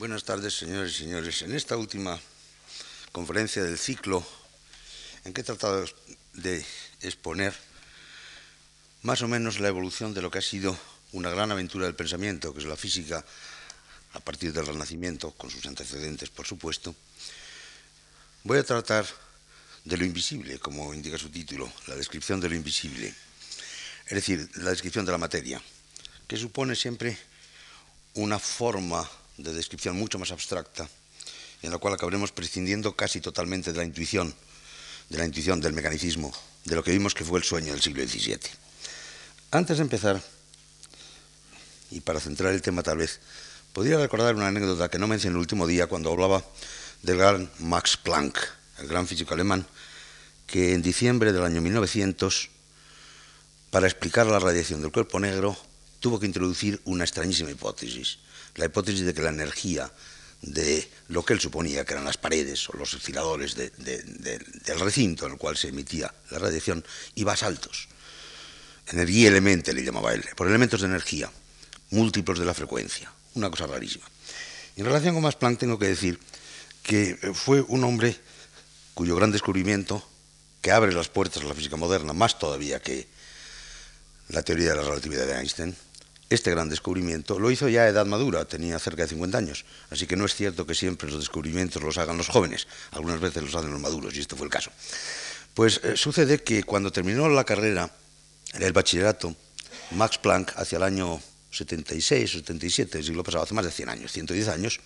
Buenas tardes, señores y señores. En esta última conferencia del ciclo, en que he tratado de exponer más o menos la evolución de lo que ha sido una gran aventura del pensamiento, que es la física a partir del Renacimiento, con sus antecedentes, por supuesto, voy a tratar de lo invisible, como indica su título, la descripción de lo invisible, es decir, la descripción de la materia, que supone siempre una forma de descripción mucho más abstracta, en la cual acabaremos prescindiendo casi totalmente de la intuición, de la intuición del mecanicismo, de lo que vimos que fue el sueño del siglo XVII. Antes de empezar, y para centrar el tema tal vez, podría recordar una anécdota que no mencioné el último día cuando hablaba del gran Max Planck, el gran físico alemán, que en diciembre del año 1900, para explicar la radiación del cuerpo negro, tuvo que introducir una extrañísima hipótesis la hipótesis de que la energía de lo que él suponía que eran las paredes o los osciladores del recinto en el cual se emitía la radiación iba a saltos. Energía elemente le llamaba él, por elementos de energía, múltiplos de la frecuencia, una cosa rarísima. en relación con Max Planck tengo que decir que fue un hombre cuyo gran descubrimiento, que abre las puertas a la física moderna, más todavía que la teoría de la relatividad de Einstein, este gran descubrimiento lo hizo ya a edad madura, tenía cerca de 50 años, así que no es cierto que siempre los descubrimientos los hagan los jóvenes, algunas veces los hacen los maduros, y este fue el caso. Pues eh, sucede que cuando terminó la carrera, en el bachillerato, Max Planck, hacia el año 76 o 77 del siglo pasado, hace más de 100 años, 110 años,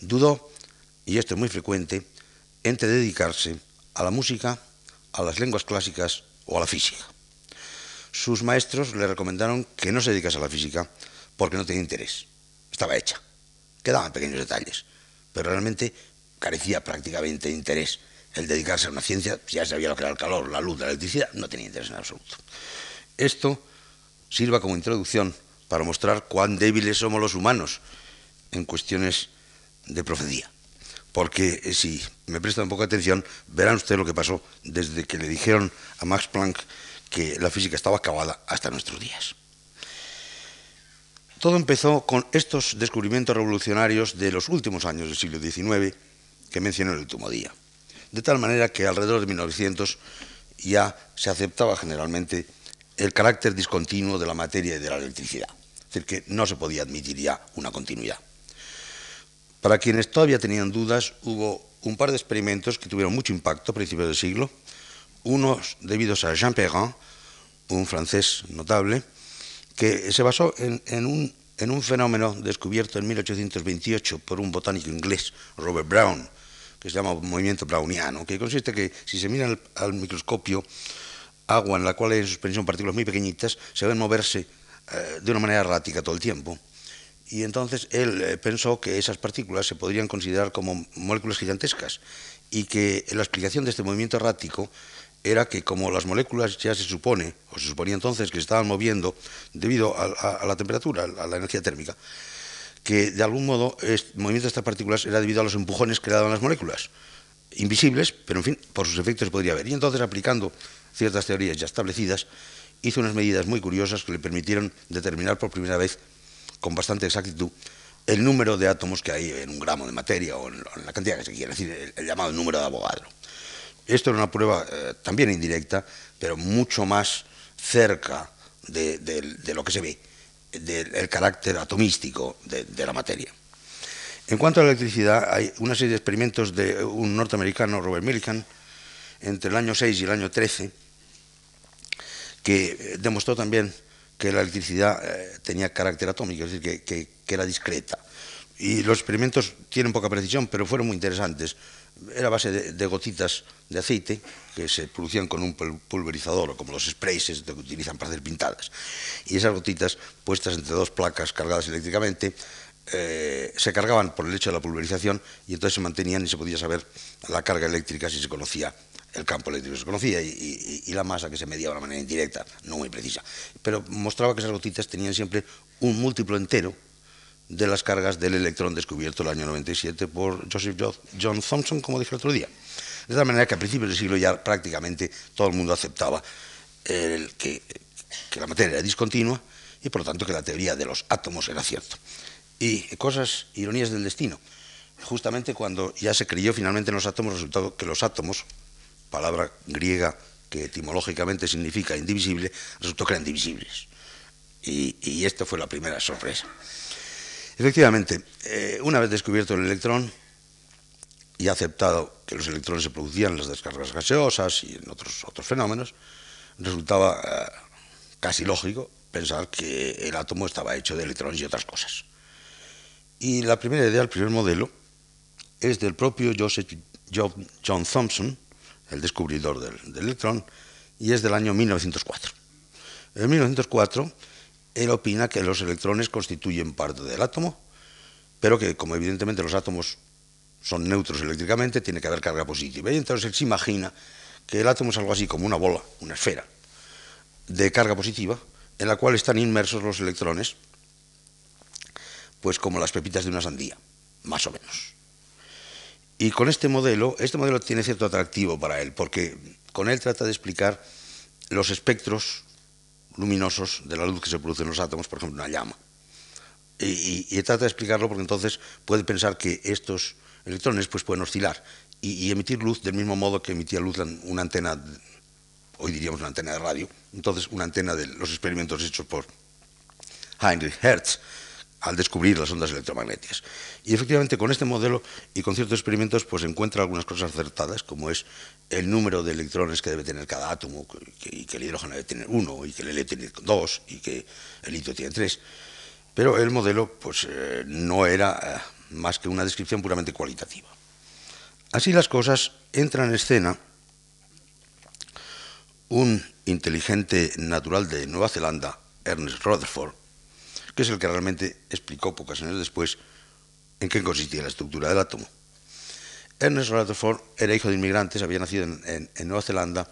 dudó, y esto es muy frecuente, entre dedicarse a la música, a las lenguas clásicas o a la física sus maestros le recomendaron que no se dedicase a la física porque no tenía interés. Estaba hecha. Quedaban pequeños detalles, pero realmente carecía prácticamente de interés. El dedicarse a una ciencia, ya sabía lo que era el calor, la luz, la electricidad, no tenía interés en absoluto. Esto sirva como introducción para mostrar cuán débiles somos los humanos en cuestiones de profecía. Porque eh, si me prestan de atención, verán ustedes lo que pasó desde que le dijeron a Max Planck que la física estaba acabada hasta nuestros días. Todo empezó con estos descubrimientos revolucionarios de los últimos años del siglo XIX que mencioné el último día. De tal manera que alrededor de 1900 ya se aceptaba generalmente el carácter discontinuo de la materia y de la electricidad. Es decir, que no se podía admitir ya una continuidad. Para quienes todavía tenían dudas, hubo un par de experimentos que tuvieron mucho impacto a principios del siglo, unos debidos a Jean Perrin, un francés notable, que se basó en, un, en, un, fenómeno descubierto en 1828 por un botánico inglés, Robert Brown, que se llama movimiento browniano, que consiste en que si se mira al, microscopio agua en la cual hay en suspensión partículas muy pequeñitas, se ven moverse eh, de una manera errática todo el tiempo. Y entonces él eh, pensó que esas partículas se podrían considerar como moléculas gigantescas y que la explicación de este movimiento errático era que como las moléculas ya se supone, o se suponía entonces que se estaban moviendo debido a, la temperatura, a la energía térmica, que de algún modo el movimiento de estas partículas era debido a los empujones que le daban las moléculas, invisibles, pero en fin, por sus efectos podría ver. Y entonces, aplicando ciertas teorías ya establecidas, hizo unas medidas muy curiosas que le permitieron determinar por primera vez, con bastante exactitud, el número de átomos que hay en un gramo de materia o en, la cantidad que se quiera, es decir, el, llamado número de Avogadro. Esto era una prueba eh, también indirecta, pero mucho más cerca de, lo que se ve, del carácter atomístico de, la materia. En cuanto a la electricidad, hay una serie de experimentos de un norteamericano, Robert Millikan, entre el año 6 y el año 13, que eh, demostró también que la electricidad eh, tenía carácter atómico, es decir, que, era discreta. Y los experimentos tienen poca precisión, pero fueron muy interesantes. Era base de gotitas de aceite que se producían con un pulverizador, como los sprays que utilizan para hacer pintadas. Y esas gotitas, puestas entre dos placas cargadas eléctricamente, eh, se cargaban por el hecho de la pulverización y entonces se mantenían y se podía saber la carga eléctrica si se conocía el campo eléctrico se conocía y, y, la masa que se medía de una manera indirecta, no muy precisa. Pero mostraba que esas gotitas tenían siempre un múltiplo entero de las cargas del electrón descubierto el año 97 por Joseph John Thomson, como dije el otro día. De tal manera que a principios del siglo ya prácticamente todo el mundo aceptaba que, la materia era discontinua y por lo tanto que la teoría de los átomos era cierta. Y cosas, ironías del destino. Justamente cuando ya se creyó finalmente en los átomos, resultó que los átomos, palabra griega que etimológicamente significa indivisible, resultó que eran divisibles. Y, y esta fue la primera sorpresa. Efectivamente, eh, una vez descubierto el electrón y aceptado que los electrones se producían en las descargas gaseosas y en otros, otros fenómenos, resultaba eh, casi lógico pensar que el átomo estaba hecho de electrones y otras cosas. Y la primera idea, el primer modelo, es del propio Joseph John Thomson, el descubridor del, del electrón, y es del año 1904. En 1904 él opina que los electrones constituyen parte del átomo, pero que como evidentemente los átomos son neutros eléctricamente, tiene que haber carga positiva. Y entonces él se imagina que el átomo es algo así como una bola, una esfera, de carga positiva, en la cual están inmersos los electrones, pues como las pepitas de una sandía, más o menos. Y con este modelo, este modelo tiene cierto atractivo para él, porque con él trata de explicar los espectros luminosos de la luz que se produce en los átomos, por ejemplo, una llama. Y, trata de explicarlo porque entonces puede pensar que estos electrones pues, pueden oscilar y, emitir luz del mismo modo que emitía luz una antena, hoy diríamos una antena de radio, entonces una antena de los experimentos hechos por Heinrich Hertz al descubrir las ondas electromagnéticas. Y efectivamente con este modelo y con ciertos experimentos pues encuentra algunas cosas acertadas, como es el número de electrones que debe tener cada átomo, y que el hidrógeno debe tener uno, y que el helio tiene dos, y que el litio tiene tres. Pero el modelo pues, eh, no era eh, más que una descripción puramente cualitativa. Así las cosas, entra en escena un inteligente natural de Nueva Zelanda, Ernest Rutherford, que es el que realmente explicó pocas años después en qué consistía la estructura del átomo. Ernest Rutherford era hijo de inmigrantes, había nacido en, Nueva Zelanda,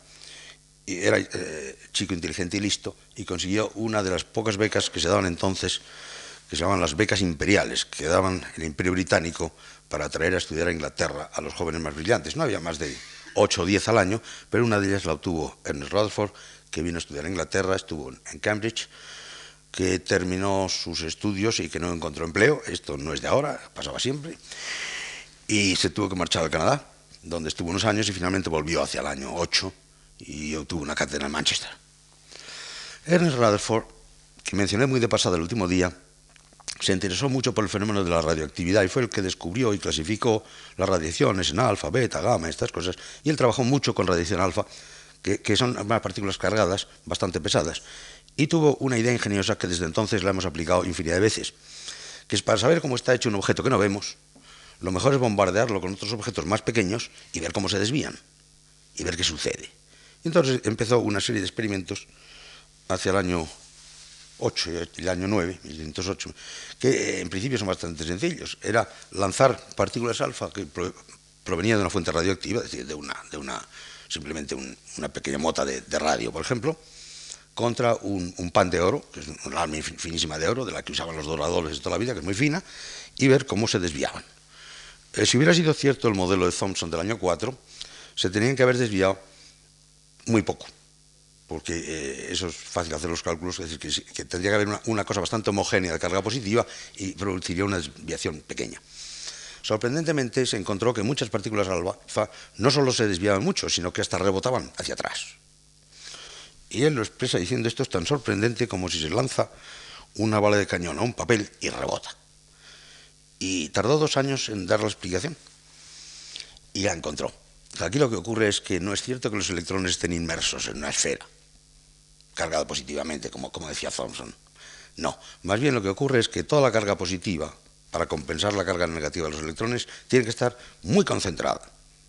y era eh, chico inteligente y listo, y consiguió una de las pocas becas que se daban entonces, que se llamaban las becas imperiales, que daban el imperio británico para traer a estudiar a Inglaterra a los jóvenes más brillantes. No había más de 8 o 10 al año, pero una de ellas la obtuvo Ernest Rutherford, que vino a estudiar a Inglaterra, estuvo en Cambridge, que terminó sus estudios y que no encontró empleo, esto no es de ahora, pasaba siempre, y se tuvo que marchar al Canadá, donde estuvo unos años y finalmente volvió hacia el año 8 y obtuvo una cátedra en Manchester. Ernest Rutherford, que mencioné muy de pasada el último día, se interesó mucho por el fenómeno de la radioactividad y fue el que descubrió y clasificó las radiaciones en alfa, beta, gamma, estas cosas, y él trabajó mucho con radiación alfa, que, que son partículas cargadas, bastante pesadas, y tuvo una idea ingeniosa que desde entonces la hemos aplicado infinidad de veces, que es para saber cómo está hecho un objeto que no vemos, lo mejor es bombardearlo con otros objetos más pequeños y ver cómo se desvían y ver qué sucede. Y entonces empezó una serie de experimentos hacia el año 8 y el año 9, 1908, que en principio son bastante sencillos. Era lanzar partículas alfa que provenían de una fuente radioactiva, es decir, de una simplemente una pequeña mota de radio, por ejemplo, contra un, pan de oro, que es una arma finísima de oro, de la que usaban los doradores de toda la vida, que es muy fina, y ver cómo se desviaban. Eh, si hubiera sido cierto el modelo de Thompson del año 4, se tenían que haber desviado muy poco, porque eh, eso es fácil hacer los cálculos, es decir, que, tendría que haber una, cosa bastante homogénea de carga positiva y produciría una desviación pequeña. Sorprendentemente se encontró que muchas partículas alfa no solo se desviaban mucho, sino que hasta rebotaban hacia atrás. Y él lo expresa diciendo esto es tan sorprendente como si se lanza una bala de cañón a un papel y rebota. Y tardó dos años en dar la explicación. Y la encontró. Aquí lo que ocurre es que no es cierto que los electrones estén inmersos en una esfera, cargada positivamente, como, como decía Thomson. No, más bien lo que ocurre es que toda la carga positiva, para compensar la carga negativa de los electrones, tiene que estar muy concentrada.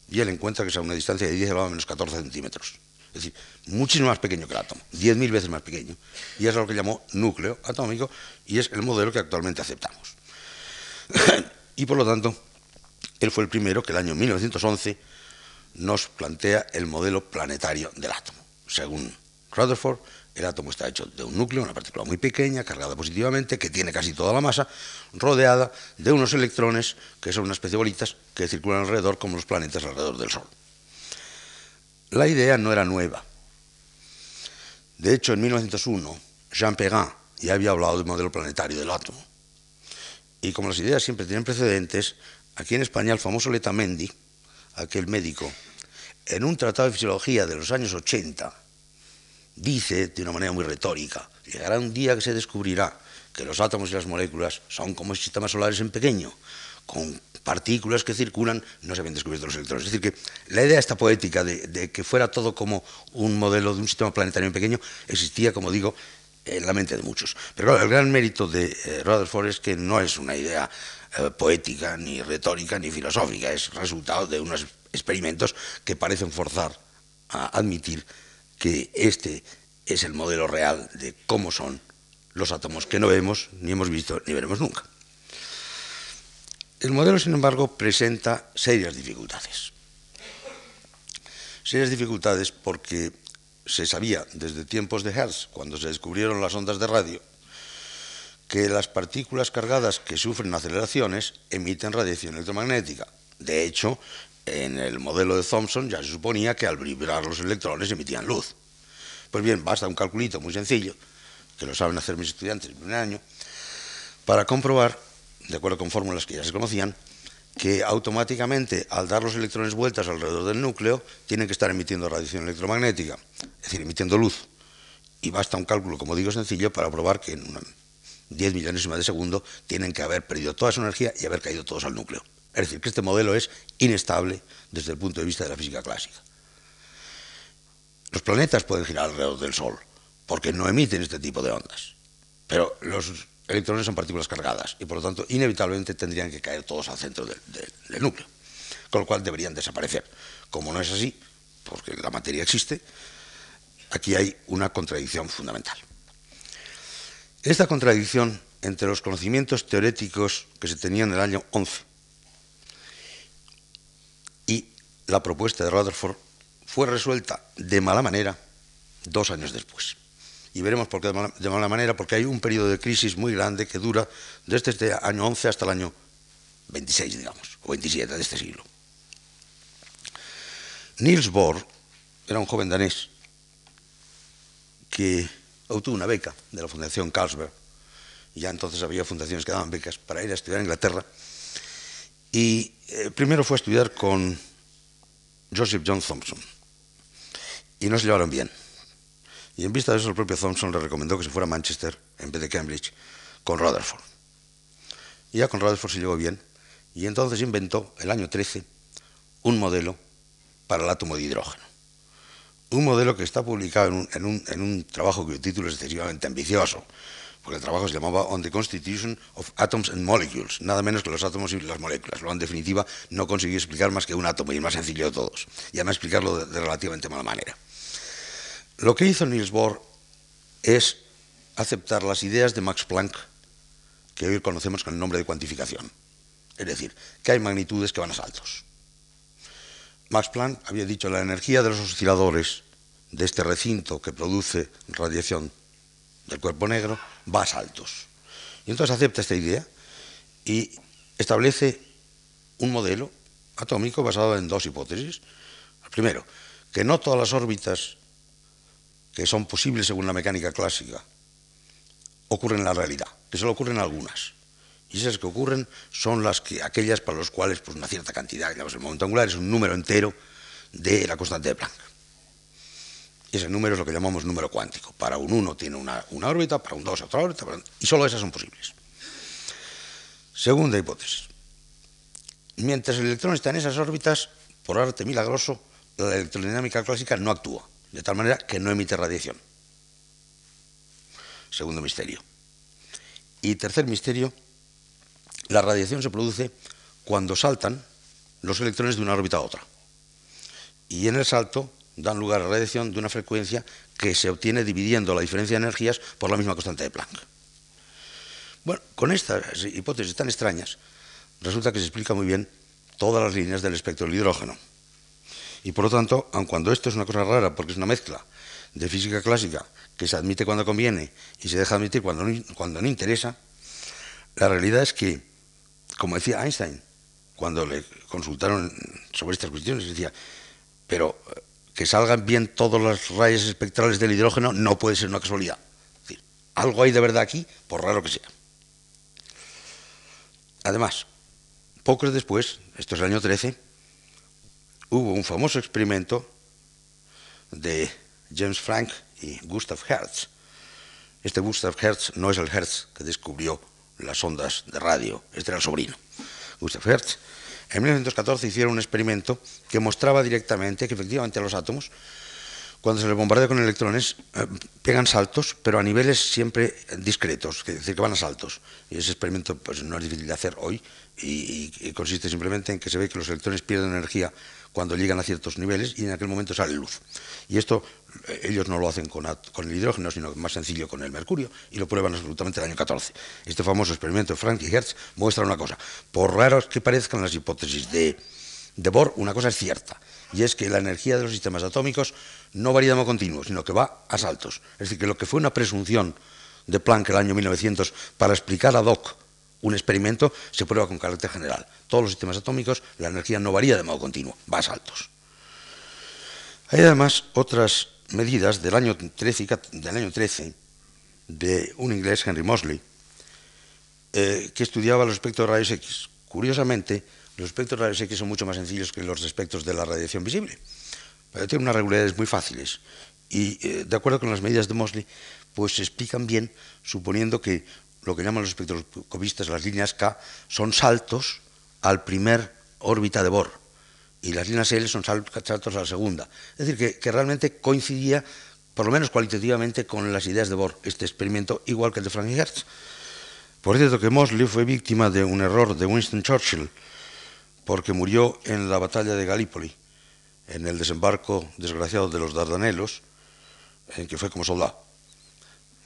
Y él encuentra que es a una distancia de 10 elevado a menos 14 centímetros. Es decir, muchísimo más pequeño que el átomo, 10.000 veces más pequeño. Y es lo que llamó núcleo atómico y es el modelo que actualmente aceptamos. y por lo tanto, él fue el primero que el año 1911 nos plantea el modelo planetario del átomo. Según Rutherford, el átomo está hecho de un núcleo, una partícula muy pequeña, cargada positivamente, que tiene casi toda la masa, rodeada de unos electrones, que son una especie de bolitas, que circulan alrededor como los planetas alrededor del Sol. La idea no era nueva. De hecho, en 1901, Jean Perrin ya había hablado del modelo planetario del átomo. y como las ideas siempre tienen precedentes, aquí en España el famoso Letamendi, aquel médico, en un tratado de fisiología de los años 80, dice de una manera muy retórica, llegará un día que se descubrirá que los átomos y las moléculas son como sistemas solares en pequeño, con partículas que circulan, no se habían descubierto los electrones. Es decir, que la idea esta poética de, que fuera todo como un modelo de un sistema planetario en pequeño existía, como digo, en la mente de muchos. Pero el gran mérito de eh, Rutherford es que no es una idea eh, poética, ni retórica, ni filosófica, es resultado de unos experimentos que parecen forzar a admitir que este es el modelo real de cómo son los átomos que no vemos, ni hemos visto, ni veremos nunca. El modelo, sin embargo, presenta serias dificultades. Serias dificultades porque se sabía desde tiempos de Hertz, cuando se descubrieron las ondas de radio, que las partículas cargadas que sufren aceleraciones emiten radiación electromagnética. De hecho, en el modelo de Thomson ya se suponía que al vibrar los electrones emitían luz. Pues bien, basta un calculito muy sencillo, que lo saben hacer mis estudiantes en primer año, para comprobar, de acuerdo con fórmulas que ya se conocían, que automáticamente al dar los electrones vueltas alrededor del núcleo tienen que estar emitiendo radiación electromagnética, es decir, emitiendo luz. Y basta un cálculo, como digo, sencillo para probar que en 10 millonésimas de segundo tienen que haber perdido toda su energía y haber caído todos al núcleo. Es decir, que este modelo es inestable desde el punto de vista de la física clásica. Los planetas pueden girar alrededor del Sol porque no emiten este tipo de ondas, pero los electrones son partículas cargadas y por lo tanto inevitablemente tendrían que caer todos al centro del, del núcleo, con lo cual deberían desaparecer. Como no es así, porque la materia existe, aquí hay una contradicción fundamental. Esta contradicción entre los conocimientos teoréticos que se tenían en el año 11 y la propuesta de Rutherford fue resuelta de mala manera dos años después. Y veremos por qué de mala, manera, porque hay un periodo de crisis muy grande que dura desde este año 11 hasta el año 26, digamos, o 27 de este siglo. Niels Bohr era un joven danés que obtuvo una beca de la Fundación Carlsberg. Ya entonces había fundaciones que daban becas para ir a estudiar a Inglaterra. Y eh, primero fue a estudiar con Joseph John Thompson. Y no se llevaron bien. Y en vista de eso, el propio Thompson le recomendó que se fuera a Manchester en vez de Cambridge con Rutherford. Y ya con Rutherford se llevó bien. Y entonces inventó, el año 13, un modelo para el átomo de hidrógeno un modelo que está publicado en un, trabajo cuyo título es excesivamente ambicioso, porque el trabajo se llamaba On the Constitution of Atoms and Molecules, nada menos que los átomos y las moléculas. Lo en definitiva no consiguió explicar más que un átomo y el más sencillo de todos, y además explicarlo de, de relativamente mala manera. Lo que hizo Niels Bohr es aceptar las ideas de Max Planck, que hoy conocemos con el nombre de cuantificación. Es decir, que hay magnitudes que van a saltos. Max Planck había dicho la energía de los osciladores de este recinto que produce radiación del cuerpo negro va a. Y entonces acepta esta idea y establece un modelo atómico basado en dos hipótesis. Primero, que no todas las órbitas que son posibles según la mecánica clásica ocurren en la realidad, que solo ocurren algunas. Y esas que ocurren son las que, aquellas para las cuales pues, una cierta cantidad, digamos, el momento angular es un número entero de la constante de Planck. Ese número es lo que llamamos número cuántico. Para un 1 tiene una, órbita, para un 2 otra órbita, y solo esas son posibles. Segunda hipótesis. Mientras el electrón está en esas órbitas, por arte milagroso, la electrodinámica clásica no actúa, de tal manera que no emite radiación. Segundo misterio. Y tercer misterio, la radiación se produce cuando saltan los electrones de una órbita a otra. Y en el salto dan lugar a radiación de una frecuencia que se obtiene dividiendo la diferencia de energías por la misma constante de Planck. Bueno, con estas hipótesis tan extrañas, resulta que se explica muy bien todas las líneas del espectro del hidrógeno. Y por lo tanto, aun cuando esto es una cosa rara, porque es una mezcla de física clásica que se admite cuando conviene y se deja admitir cuando cuando no interesa, la realidad es que como decía Einstein, cuando le consultaron sobre estas cuestiones, decía, pero que salgan bien todas las rayas espectrales del hidrógeno no puede ser una casualidad. Algo hay de verdad aquí, por raro que sea. Además, pocos después, esto es el año 13, hubo un famoso experimento de James Frank y Gustav Hertz. Este Gustav Hertz no es el Hertz que descubrió las ondas de radio, este era el sobrino. Gustav Hertz. En 1914 hicieron un experimento que mostraba directamente que efectivamente los átomos cuando se les bombardea con electrones, eh, pegan saltos, pero a niveles siempre discretos, es decir, que van a saltos. Y ese experimento pues, no es difícil de hacer hoy y, consiste simplemente en que se ve que los electrones pierden energía cuando llegan a ciertos niveles y en aquel momento sale luz. Y esto eh, ellos no lo hacen con, el hidrógeno, sino más sencillo con el mercurio, y lo prueban absolutamente el año 14. Este famoso experimento de Frank y Hertz muestra una cosa. Por raros que parezcan las hipótesis de, de Bohr, una cosa es cierta, y es que la energía de los sistemas atómicos no varía de modo continuo, sino que va a saltos. Es decir, que lo que fue una presunción de Planck el año 1900 para explicar ad hoc un experimento se prueba con carácter general. Todos los sistemas atómicos, la energía no varía de modo continuo, va a saltos. Hay además otras medidas del año 13, del año 13 de un inglés, Henry Mosley, eh, que estudiaba los espectros de rayos X. Curiosamente, los espectros de rayos X son mucho más sencillos que los espectros de la radiación visible. Pero tienen unas regularidades muy fáciles. Y eh, de acuerdo con las medidas de Mosley, pues se explican bien suponiendo que lo que llaman los espectroscopistas las líneas K son saltos al primer órbita de Bohr y las líneas L son saltos a la segunda. Es decir, que, realmente coincidía, por lo menos cualitativamente, con las ideas de Bohr, este experimento, igual que el de Frank Hertz. Por cierto que Mosley fue víctima de un error de Winston Churchill, porque murió en la batalla de Galípoli, en el desembarco desgraciado de los Dardanelos, en que fue como soldado,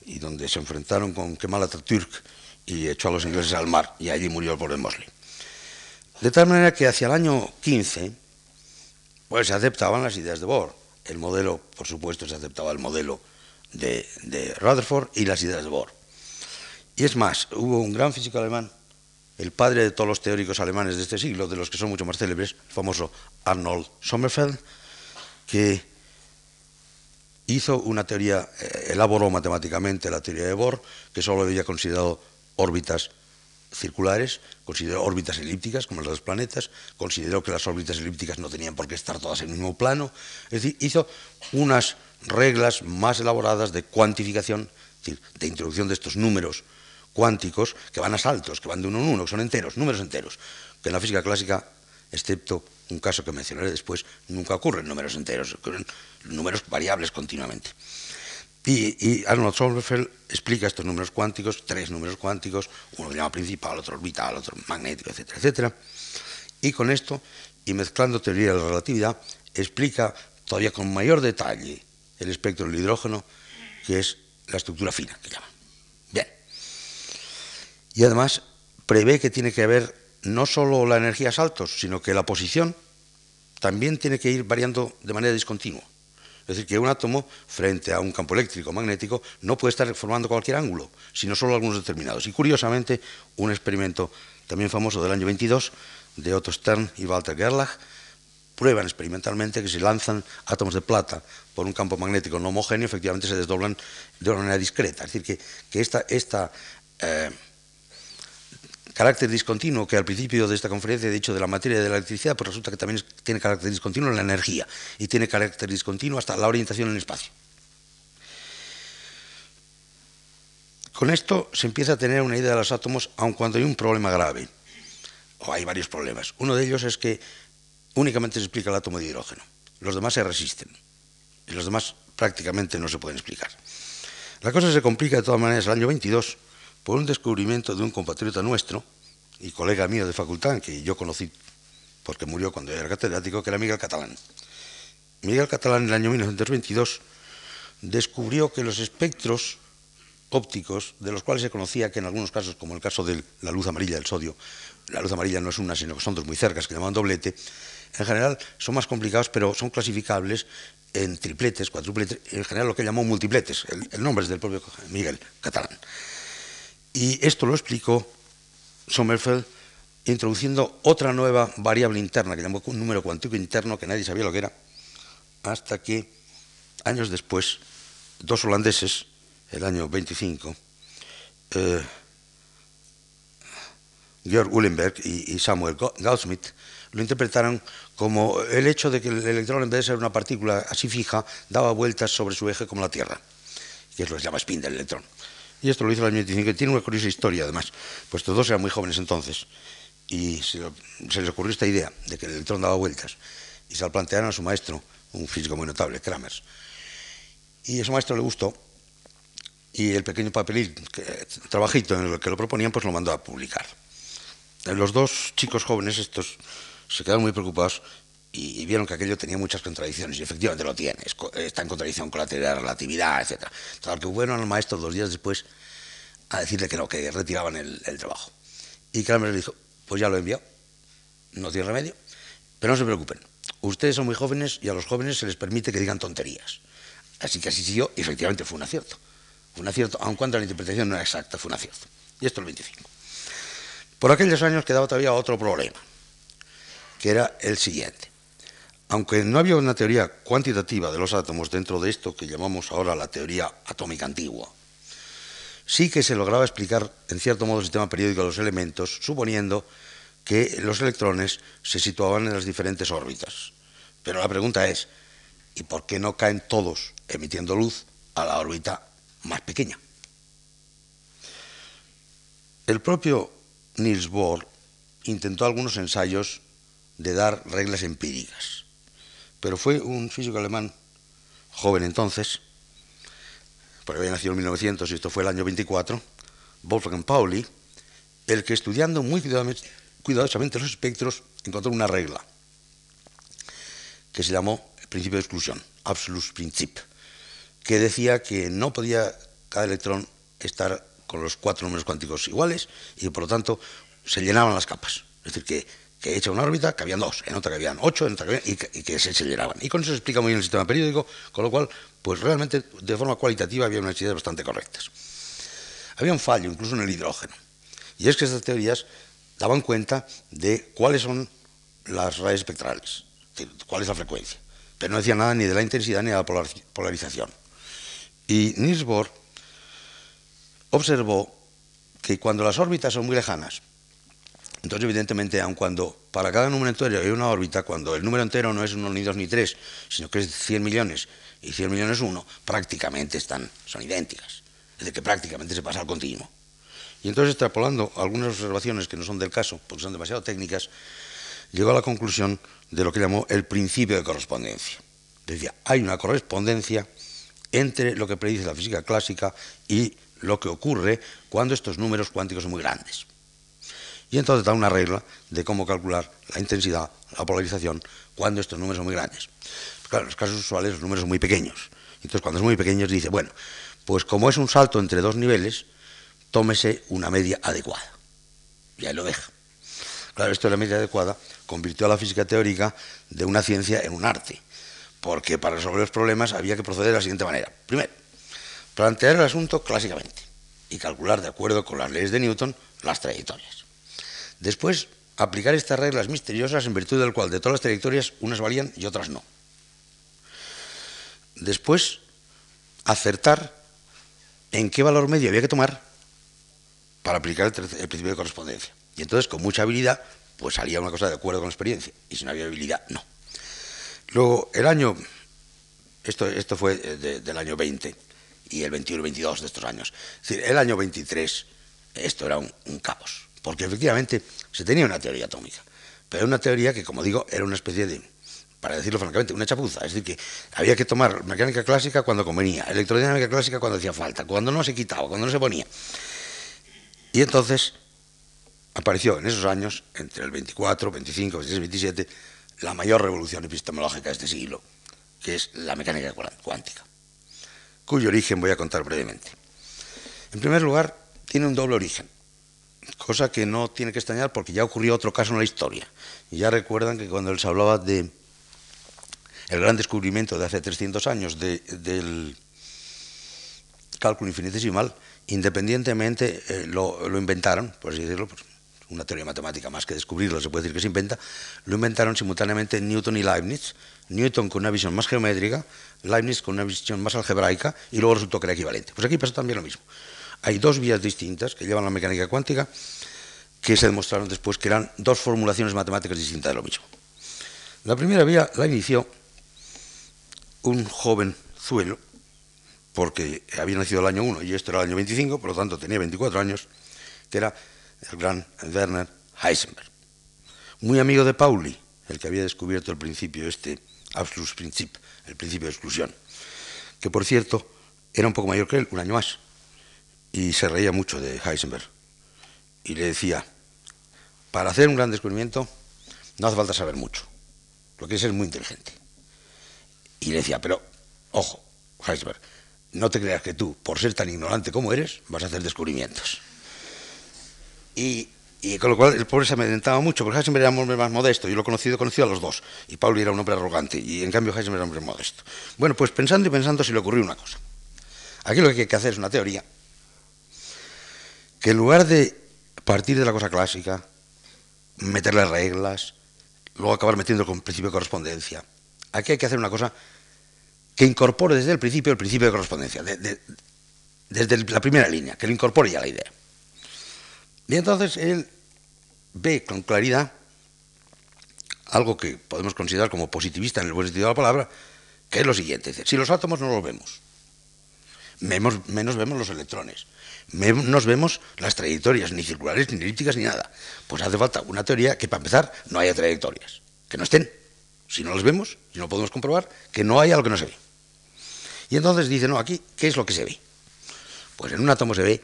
y donde se enfrentaron con Kemal Atatürk y echó a los ingleses al mar, y allí murió el pobre Mosley. De tal manera que hacia el año 15, pues se aceptaban las ideas de Bohr. El modelo, por supuesto, se aceptaba el modelo de, de Rutherford y las ideas de Bohr. Y es más, hubo un gran físico alemán el padre de todos los teóricos alemanes de este siglo, de los que son mucho más célebres, el famoso Arnold Sommerfeld, que hizo una teoría, eh, elaboró matemáticamente la teoría de Bohr, que solo había considerado órbitas circulares, consideró órbitas elípticas, como las de los planetas, consideró que las órbitas elípticas no tenían por qué estar todas en el mismo plano, es decir, hizo unas reglas más elaboradas de cuantificación, de introducción de estos números cuánticos que van a saltos, que van de uno en uno, que son enteros, números enteros, que en la física clásica, excepto un caso que mencionaré después, nunca ocurren números enteros, ocurren números variables continuamente. Y, Arnold Sommerfeld explica estos números cuánticos, tres números cuánticos, uno que llama principal, otro orbital, otro magnético, etcétera, etcétera. Y con esto, y mezclando teoría de la relatividad, explica todavía con mayor detalle el espectro del hidrógeno, que es la estructura fina, que llaman. Y además prevé que tiene que haber no solo la energía a saltos, sino que la posición también tiene que ir variando de manera discontinua. Es decir, que un átomo frente a un campo eléctrico magnético no puede estar formando cualquier ángulo, sino solo algunos determinados. Y curiosamente, un experimento también famoso del año 22 de Otto Stern y Walter Gerlach prueban experimentalmente que si lanzan átomos de plata por un campo magnético no homogéneo, efectivamente se desdoblan de una manera discreta. Es decir, que, esta, esta eh, carácter discontinuo que al principio de esta conferencia he dicho de la materia de la electricidad, pues resulta que también tiene carácter discontinuo en la energía y tiene carácter discontinuo hasta la orientación en el espacio. Con esto se empieza a tener una idea de los átomos, aun cuando hay un problema grave, o hay varios problemas. Uno de ellos es que únicamente se explica el átomo de hidrógeno, los demás se resisten, y los demás prácticamente no se pueden explicar. La cosa se complica de todas maneras el año 22 por un descubrimiento de un compatriota nuestro y colega mío de facultad, que yo conocí porque murió cuando era catedrático, que era Miguel Catalán. Miguel Catalán en el año 1922 descubrió que los espectros ópticos, de los cuales se conocía que en algunos casos, como el caso de la luz amarilla del sodio, la luz amarilla no es una, sino que son dos muy cercas, que llaman doblete, en general son más complicados, pero son clasificables en tripletes, cuadrupletes, en general lo que llamó multipletes, el, el nombre es del propio Miguel Catalán. Y esto lo explicó Sommerfeld introduciendo otra nueva variable interna, que llamó un número cuántico interno, que nadie sabía lo que era, hasta que años después, dos holandeses, el año 25, eh, Georg Uhlenberg y, Samuel Gaussmith, lo interpretaron como el hecho de que el electrón, en vez de ser una partícula así fija, daba vueltas sobre su eje como la Tierra, que es lo que se llama spin del electrón. Y esto lo hizo en el año 25, y tiene una curiosa historia además, pues todos eran muy jóvenes entonces, y se, les ocurrió esta idea de que el electrón daba vueltas, y se lo plantearon a su maestro, un físico muy notable, Kramers. Y a su maestro le gustó, y el pequeño papelín, trabajito en el que lo proponían, pues lo mandó a publicar. Los dos chicos jóvenes estos se quedaron muy preocupados y, vieron que aquello tenía muchas contradicciones, y efectivamente lo tiene, está en contradicción con la teoría de la relatividad, etc. Tal que fueron al maestro dos días después a decirle que no, que retiraban el, trabajo. Y Kramer le dijo, pues ya lo he enviado, no tiene remedio, pero no se preocupen, ustedes son muy jóvenes y a los jóvenes se les permite que digan tonterías. Así que así siguió y efectivamente fue un acierto. Un acierto, aun cuando la interpretación no era exacta, fue un acierto. Y esto es el 25. Por aquellos años quedaba todavía otro problema, que era el siguiente. Aunque no había una teoría cuantitativa de los átomos dentro de esto que llamamos ahora la teoría atómica antigua, sí que se lograba explicar en cierto modo el sistema periódico de los elementos, suponiendo que los electrones se situaban en las diferentes órbitas. Pero la pregunta es, ¿y por qué no caen todos emitiendo luz a la órbita más pequeña? El propio Niels Bohr intentó algunos ensayos de dar reglas empíricas. Pero fue un físico alemán, joven entonces, porque había nacido en 1900 y esto fue el año 24, Wolfgang Pauli, el que estudiando muy cuidadosamente los espectros encontró una regla que se llamó el principio de exclusión, Abschlussprinzip, que decía que no podía cada electrón estar con los cuatro números cuánticos iguales y por lo tanto se llenaban las capas. Es decir, que que hecha una órbita que habían dos, en otra que habían ocho, en otra que y, que, se aceleraban. Y con eso se explica muy bien el sistema periódico, con lo cual, pues realmente de forma cualitativa había unas ideas bastante correctas. Había un fallo incluso en el hidrógeno, y es que estas teorías daban cuenta de cuáles son las rayas espectrales, cuál es la frecuencia, pero no decían nada ni de la intensidad ni de la polarización. Y Niels Bohr observó que cuando las órbitas son muy lejanas, entonces, evidentemente, aun cuando para cada número entero hay una órbita, cuando el número entero no es uno, ni dos, ni tres, sino que es 100 millones y 100 millones uno, prácticamente están, son idénticas. Es decir, que prácticamente se pasa al continuo. Y entonces, extrapolando algunas observaciones que no son del caso, porque son demasiado técnicas, llegó a la conclusión de lo que llamó el principio de correspondencia. Decía, hay una correspondencia entre lo que predice la física clásica y lo que ocurre cuando estos números cuánticos son muy grandes. Y entonces da una regla de cómo calcular la intensidad, la polarización, cuando estos números son muy grandes. Claro, en los casos usuales los números son muy pequeños. Entonces, cuando son muy pequeños, dice, bueno, pues como es un salto entre dos niveles, tómese una media adecuada. Y ahí lo deja. Claro, esto de la media adecuada convirtió a la física teórica de una ciencia en un arte, porque para resolver los problemas había que proceder de la siguiente manera. Primero, plantear el asunto clásicamente y calcular de acuerdo con las leyes de Newton las trayectorias. Después, aplicar estas reglas misteriosas en virtud del cual de todas las trayectorias unas valían y otras no. Después, acertar en qué valor medio había que tomar para aplicar el, principio de correspondencia. Y entonces, con mucha habilidad, pues salía una cosa de acuerdo con la experiencia. Y si no había habilidad, no. Luego, el año, esto, esto fue del año 20 y el 21 y 22 de estos años. Es decir, el año 23, esto era un, un caos porque efectivamente se tenía una teoría atómica, pero una teoría que, como digo, era una especie de, para decirlo francamente, una chapuza, es decir, que había que tomar mecánica clásica cuando convenía, electrodinámica clásica cuando hacía falta, cuando no se quitaba, cuando no se ponía. Y entonces apareció en esos años, entre el 24, 25, 26, 27, la mayor revolución epistemológica de este siglo, que es la mecánica cuántica, cuyo origen voy a contar brevemente. En primer lugar, tiene un doble origen cosa que no tiene que extrañar porque ya ocurrió otro caso en la historia. Y ya recuerdan que cuando se hablaba de el gran descubrimiento de hace 300 años del cálculo infinitesimal, independientemente eh, lo, inventaron, por así decirlo, pues, una teoría matemática más que descubrirlo, se puede decir que se inventa, lo inventaron simultáneamente Newton y Leibniz, Newton con una visión más geométrica, Leibniz con una visión más algebraica, y luego resultó que era equivalente. Pues aquí pasa también lo mismo. Hay dos vías distintas que llevan la mecánica cuántica que se demostraron después que eran dos formulaciones matemáticas distintas de lo mismo. La primera vía la inició un joven zuelo, porque había nacido el año 1 y esto era el año 25, por lo tanto tenía 24 años, que era el gran Werner Heisenberg. Muy amigo de Pauli, el que había descubierto el principio este Abschlussprinzip, el principio de exclusión, que por cierto era un poco mayor que él, un año más, y se reía mucho de Heisenberg. Y le decía, para hacer un gran descubrimiento no hace falta saber mucho, lo que es ser muy inteligente. Y le decía, pero, ojo, Heisenberg, no te creas que tú, por ser tan ignorante como eres, vas a hacer descubrimientos. Y, con lo cual el pobre se amedrentaba mucho, porque Heisenberg era un hombre más modesto. Yo lo he conocido, conocido a los dos. Y Pauli era un hombre arrogante, y en cambio Heisenberg era un hombre modesto. Bueno, pues pensando y pensando se le ocurrió una cosa. Aquí lo que hay que hacer es una teoría que en lugar de partir de la cosa clásica, meterle reglas, luego acabar metiendo con principio de correspondencia, aquí hay que hacer una cosa que incorpore desde el principio el principio de correspondencia, desde la primera línea, que le incorpore ya la idea. Y entonces él ve con claridad algo que podemos considerar como positivista en el buen sentido de la palabra, que es lo siguiente. si los átomos no los vemos, menos, menos vemos los electrones, menos vemos las trayectorias, ni circulares, ni elípticas, ni nada. Pues hace falta una teoría que, para empezar, no haya trayectorias, que no estén. Si no las vemos, y no podemos comprobar, que no hay algo que no se ve. Y entonces dice, no, aquí, ¿qué es lo que se ve? Pues en un átomo se ve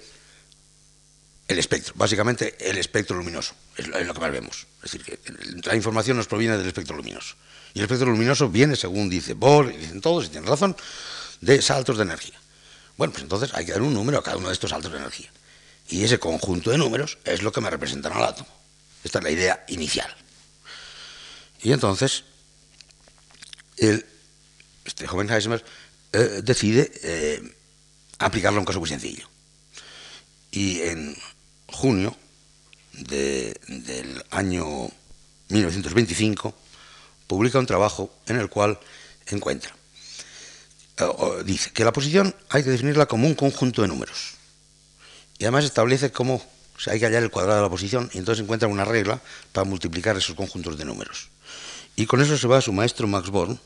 el espectro, básicamente el espectro luminoso, es lo que más vemos. Es decir, que la información nos proviene del espectro luminoso. Y el espectro luminoso viene, según dice Bohr, y dicen todos, y tienen razón, de saltos de energía. Bueno, pues entonces hay que dar un número a cada uno de estos saltos de energía. Y ese conjunto de números es lo que me representan al átomo. Esta es la idea inicial. Y entonces, este joven Heisenberg eh, decide eh, aplicarlo a un caso muy sencillo. Y en junio del año 1925 publica un trabajo en el cual encuentra, dice que la posición hay que definirla como un conjunto de números. Y además establece cómo hay que hallar el cuadrado de la posición y entonces encuentra una regla para multiplicar esos conjuntos de números. Y con eso se va a su maestro Max Born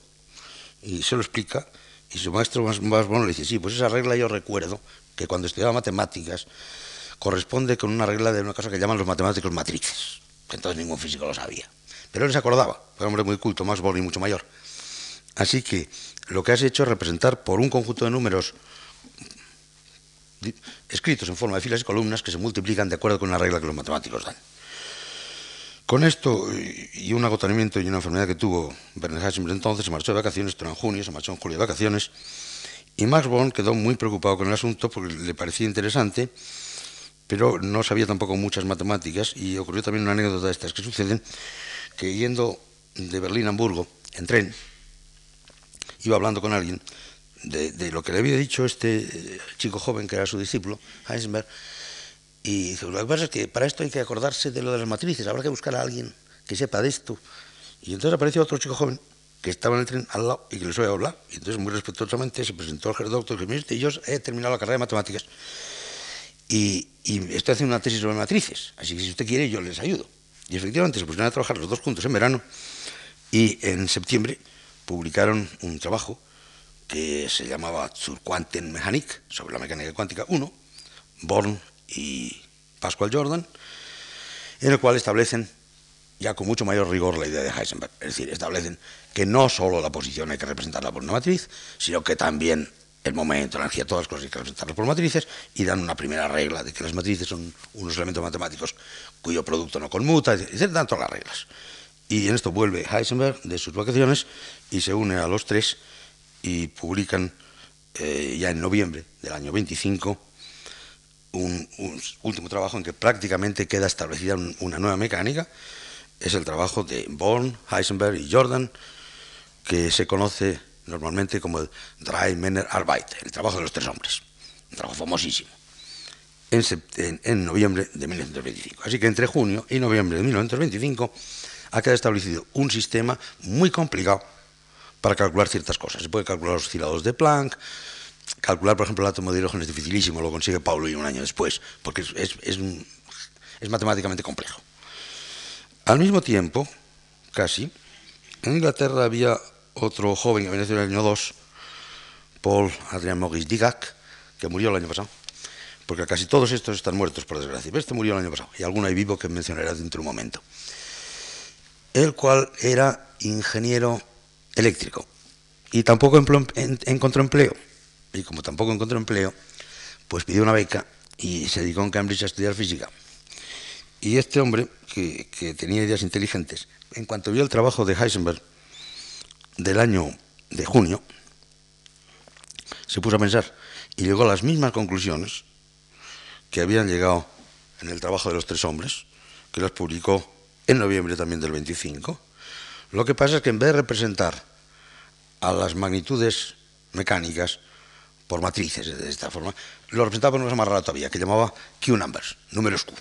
y se lo explica y su maestro más, bueno le dice, sí, pues esa regla yo recuerdo que cuando estudiaba matemáticas corresponde con una regla de una cosa que llaman los matemáticos matrices, que entonces ningún físico lo sabía. Pero él se acordaba, fue un hombre muy culto, más y mucho mayor. Así que lo que has hecho es representar por un conjunto de números escritos en forma de filas y columnas que se multiplican de acuerdo con la regla que los matemáticos dan. Con esto y un agotamiento y una enfermedad que tuvo Bernard Heisenberg entonces, se marchó de vacaciones, esto en junio, se marchó en julio de vacaciones, y Max Born quedó muy preocupado con el asunto porque le parecía interesante, pero no sabía tampoco muchas matemáticas, y ocurrió también una anécdota de estas que suceden, que yendo de Berlín a Hamburgo, en tren, iba hablando con alguien de, de lo que le había dicho este chico joven que era su discípulo, Heisenberg, y dice, lo que pasa es que para esto hay que acordarse de lo de las matrices, habrá que buscar a alguien que sepa de esto. Y entonces apareció otro chico joven que estaba en el tren al lado y que les oía hablar. Y entonces muy respetuosamente se presentó al doctor dice, yo he terminado la carrera de matemáticas y, estoy haciendo una tesis sobre matrices, así que si usted quiere yo les ayudo. Y efectivamente se pusieron a trabajar los dos juntos en verano y en septiembre publicaron un trabajo que se llamaba Zur Quantenmechanik, sobre la mecánica cuántica 1, Born y Pascual Jordan, en el cual establecen ya con mucho mayor rigor la idea de Heisenberg. Es decir, establecen que no solo la posición hay que representarla por una matriz, sino que también el momento, la energía, todas las cosas hay que representarlas por matrices y dan una primera regla de que las matrices son unos elementos matemáticos cuyo producto no conmuta, etc. Dan todas las reglas. Y en esto vuelve Heisenberg de sus vacaciones y se une a los tres y publican eh, ya en noviembre del año 25 un, último trabajo en que prácticamente queda establecida una nueva mecánica. Es el trabajo de Born, Heisenberg y Jordan, que se conoce normalmente como el Drei Arbeit, el trabajo de los tres hombres. Un trabajo famosísimo. En, noviembre de 1925. Así que entre junio y noviembre de 1925 ha quedado establecido un sistema muy complicado para calcular ciertas cosas. Se puede calcular los osciladores de Planck, calcular, por ejemplo, el átomo de hidrógeno es dificilísimo, lo consigue Paulo y un año después, porque es, matemáticamente complejo. Al mismo tiempo, casi, en Inglaterra había otro joven que venía en el año 2, Paul Adrian Maurice Digac, que murió el año pasado, porque casi todos estos están muertos, por desgracia. Este murió el año pasado, y alguno hay vivo que mencionaré dentro de un momento. El cual era ingeniero eléctrico y tampoco encontró empleo. Y como tampoco encontró empleo, pues pidió una beca y se dedicó en Cambridge a estudiar física. Y este hombre, que, que tenía ideas inteligentes, en cuanto vio el trabajo de Heisenberg del año de junio, se puso a pensar y llegó a las mismas conclusiones que habían llegado en el trabajo de los tres hombres, que los publicó en noviembre también del 25. Lo que pasa es que en vez de representar a las magnitudes mecánicas por matrices de esta forma, lo representaba por una más rara todavía, que llamaba Q numbers, números Q.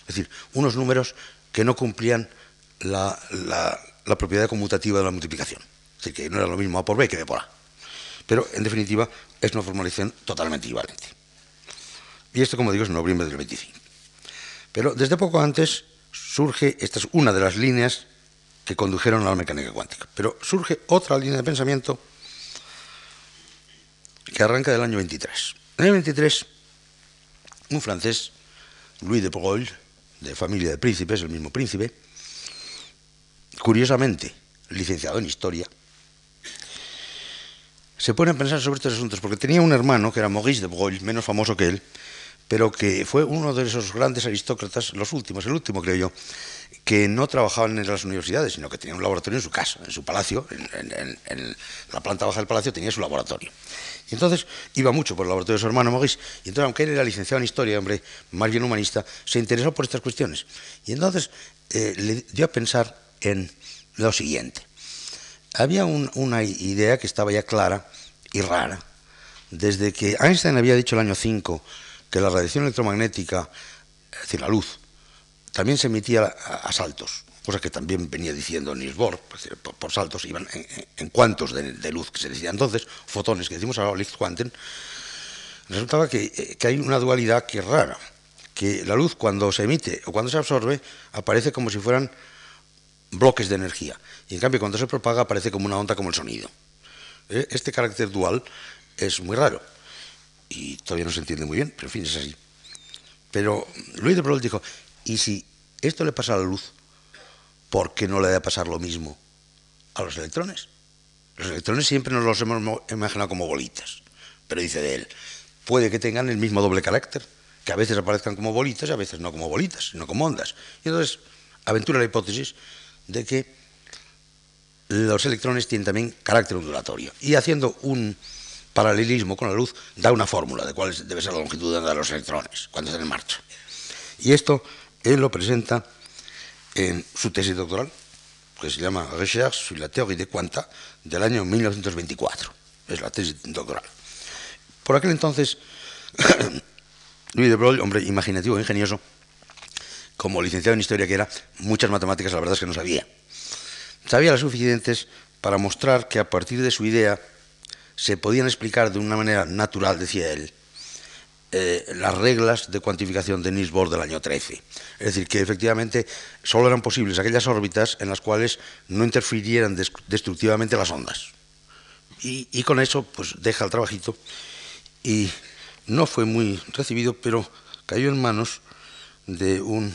Es decir, unos números que no cumplían la, la propiedad conmutativa de la multiplicación. Es decir, que no era lo mismo A por B que B por A. Pero, en definitiva, es una formalización totalmente equivalente. Y esto, como digo, es en noviembre del 25. Pero desde poco antes surge, esta es una de las líneas que condujeron a la mecánica cuántica, pero surge otra línea de pensamiento que arranca del año 23. En el 23, un francés, Louis de Broglie, de familia de príncipes, el mismo príncipe, curiosamente licenciado en historia, se pone a pensar sobre estos asuntos, porque tenía un hermano que era Maurice de Broglie, menos famoso que él, pero que fue uno de esos grandes aristócratas, los últimos, el último creo yo, que no trabajaban en las universidades, sino que tenía un laboratorio en su casa, en su palacio, en, la planta baja del palacio tenía su laboratorio. Y entonces iba mucho por el laboratorio de su hermano Maurice, y entonces, aunque él era licenciado en historia, hombre, más bien humanista, se interesó por estas cuestiones. Y entonces eh, le dio a pensar en lo siguiente había una idea que estaba ya clara y rara. Desde que Einstein había dicho el año 5 que la radiación electromagnética, es decir, la luz, también se emitía a, saltos, cosa que también venía diciendo Niels Bohr, por, saltos iban en, cuantos de, luz que se decía entonces, fotones que decimos ahora, Lichtquanten, resultaba que, eh, que hay una dualidad que es rara, que la luz cuando se emite o cuando se absorbe aparece como si fueran bloques de energía. Y en cambio, cuando se propaga, aparece como una onda como el sonido. ¿Eh? Este carácter dual es muy raro. Y todavía no se entiende muy bien, pero en fin, es así. Pero Louis de Broglie dijo, ¿y si esto le pasa a la luz, por qué no le debe pasar lo mismo a los electrones? Los electrones siempre nos los hemos imaginado como bolitas. Pero dice de él, puede que tengan el mismo doble carácter, que a veces aparezcan como bolitas y a veces no como bolitas, sino como ondas. Y entonces aventura la hipótesis de que los electrones tienen también carácter ondulatorio. Y haciendo un paralelismo con la luz, da una fórmula de cuál debe ser la longitud de los electrones cuando están en marcha. Y esto él lo presenta en su tesis doctoral, que se llama Recherche sur la théorie des quanta, del año 1924. Es la tesis doctoral. Por aquel entonces, Louis de Broglie, hombre imaginativo e ingenioso, como licenciado en historia que era, muchas matemáticas la verdad es que no sabía. Sabía las suficientes para mostrar que a partir de su idea se podían explicar de una manera natural, decía él, eh, las reglas de cuantificación de Niels Bohr del año 13. Es decir, que efectivamente solo eran posibles aquellas órbitas en las cuales no interfirieran destructivamente las ondas. Y, y, con eso, pues deja el trabajito y no fue muy recibido, pero cayó en manos de un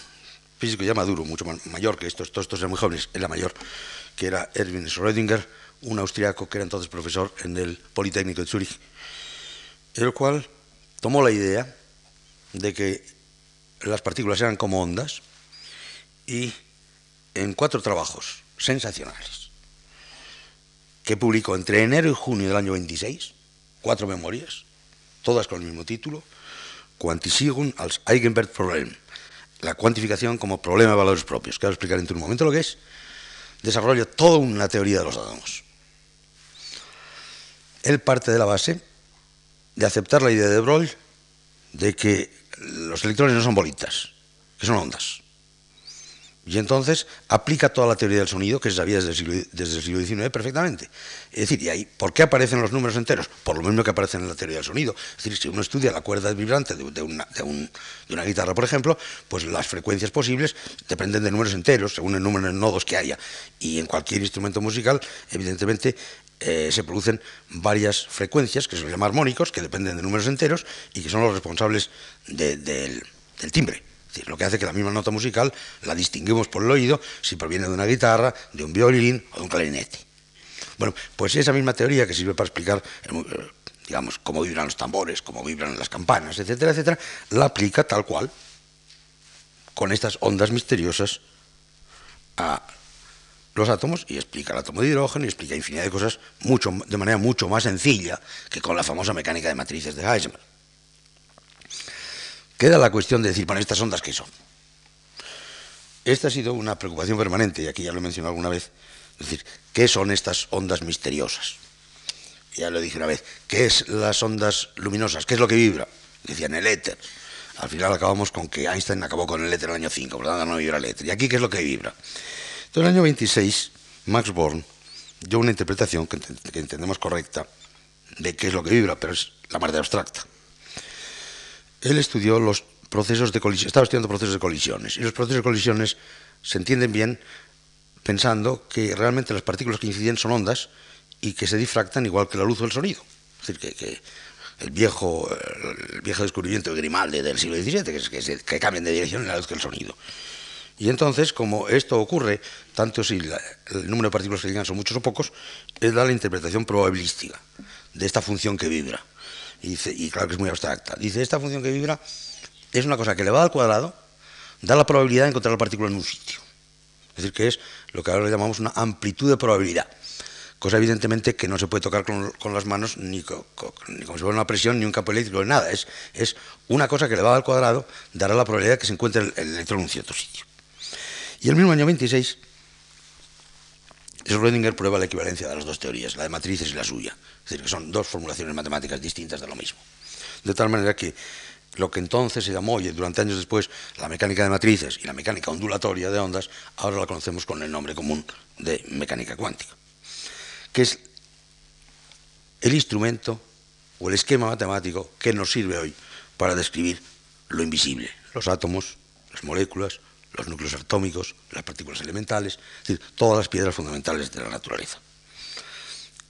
físico ya maduro, mucho mayor que estos, todos estos eran muy jóvenes, la mayor, que era Erwin Schrödinger, un austriaco que era entonces profesor en el Politécnico de Zúrich, el cual tomó la idea de que las partículas eran como ondas y en cuatro trabajos sensacionales que publicó entre enero y junio del año 26, cuatro memorias, todas con el mismo título, Quantisierung als Eigenwertproblem, la cuantificación como problema de valores propios, que explicar en un momento lo que es, desarrolla toda una teoría de los átomos. Él parte de la base de aceptar la idea de Broglie de que los electrones no son bolitas, que son ondas. Y entonces aplica toda la teoría del sonido que se sabía desde el, siglo, XIX perfectamente. Es decir, ¿y ahí por qué aparecen los números enteros? Por lo mismo que aparecen en la teoría del sonido. Es decir, si uno estudia la cuerda vibrante de, una, de, un, de, una, guitarra, por ejemplo, pues las frecuencias posibles dependen de números enteros, según el número de nodos que haya. Y en cualquier instrumento musical, evidentemente, eh, se producen varias frecuencias, que se llaman armónicos, que dependen de números enteros y que son los responsables de, del, del timbre. Decir, lo que hace que la misma nota musical la distinguimos por el oído si proviene de una guitarra, de un violín o de un clarinete. Bueno, pues esa misma teoría que sirve para explicar, eh, digamos, cómo vibran los tambores, cómo vibran las campanas, etcétera, etcétera, la aplica tal cual, con estas ondas misteriosas, a los átomos y explica el átomo de hidrógeno y explica infinidad de cosas mucho, de manera mucho más sencilla que con la famosa mecánica de matrices de Heisenberg. Queda la cuestión de decir, bueno, estas ondas qué son. Esta ha sido una preocupación permanente, y aquí ya lo he mencionado alguna vez, es decir, ¿qué son estas ondas misteriosas? Ya lo dije una vez, ¿qué es las ondas luminosas? ¿Qué es lo que vibra? Decían el éter. Al final acabamos con que Einstein acabó con el éter en el año 5, por no vibra el éter. ¿Y aquí qué es lo que vibra? Entonces, en el año 26, Max Born dio una interpretación que, entendemos correcta de qué es lo que vibra, pero es la de abstracta él estudió los procesos de colisión, estaba estudiando procesos de colisiones, y los procesos de colisiones se entienden bien pensando que realmente las partículas que inciden son ondas y que se difractan igual que la luz o el sonido. Es decir, que, el, viejo, el viejo descubrimiento de Grimaldi del siglo XVII, que, es, que, se, cambian de dirección en la luz que el sonido. Y entonces, como esto ocurre, tanto si la, el número de partículas que llegan son muchos o pocos, él da la interpretación probabilística de esta función que vibra. Y, claro que es muy abstracta. Dice, esta función que vibra es una cosa que elevada al cuadrado da la probabilidad de encontrar la partícula en un sitio. Es decir, que es lo que ahora llamamos una amplitud de probabilidad. Cosa evidentemente que no se puede tocar con, con las manos ni, con, si fuera una presión, ni un campo eléctrico, ni nada. Es, es una cosa que elevada al cuadrado dará la probabilidad de que se encuentre el, el electrón en un cierto sitio. Y el mismo año 26, Schrödinger prueba la equivalencia de las dos teorías, la de matrices y la suya. Es decir, que son dos formulaciones matemáticas distintas de lo mismo. De tal manera que lo que entonces se llamó, y durante años después, la mecánica de matrices y la mecánica ondulatoria de ondas, ahora la conocemos con el nombre común de mecánica cuántica, que es el instrumento o el esquema matemático que nos sirve hoy para describir lo invisible, los átomos, las moléculas, los núcleos atómicos, las partículas elementales, es decir, todas las piedras fundamentales de la naturaleza.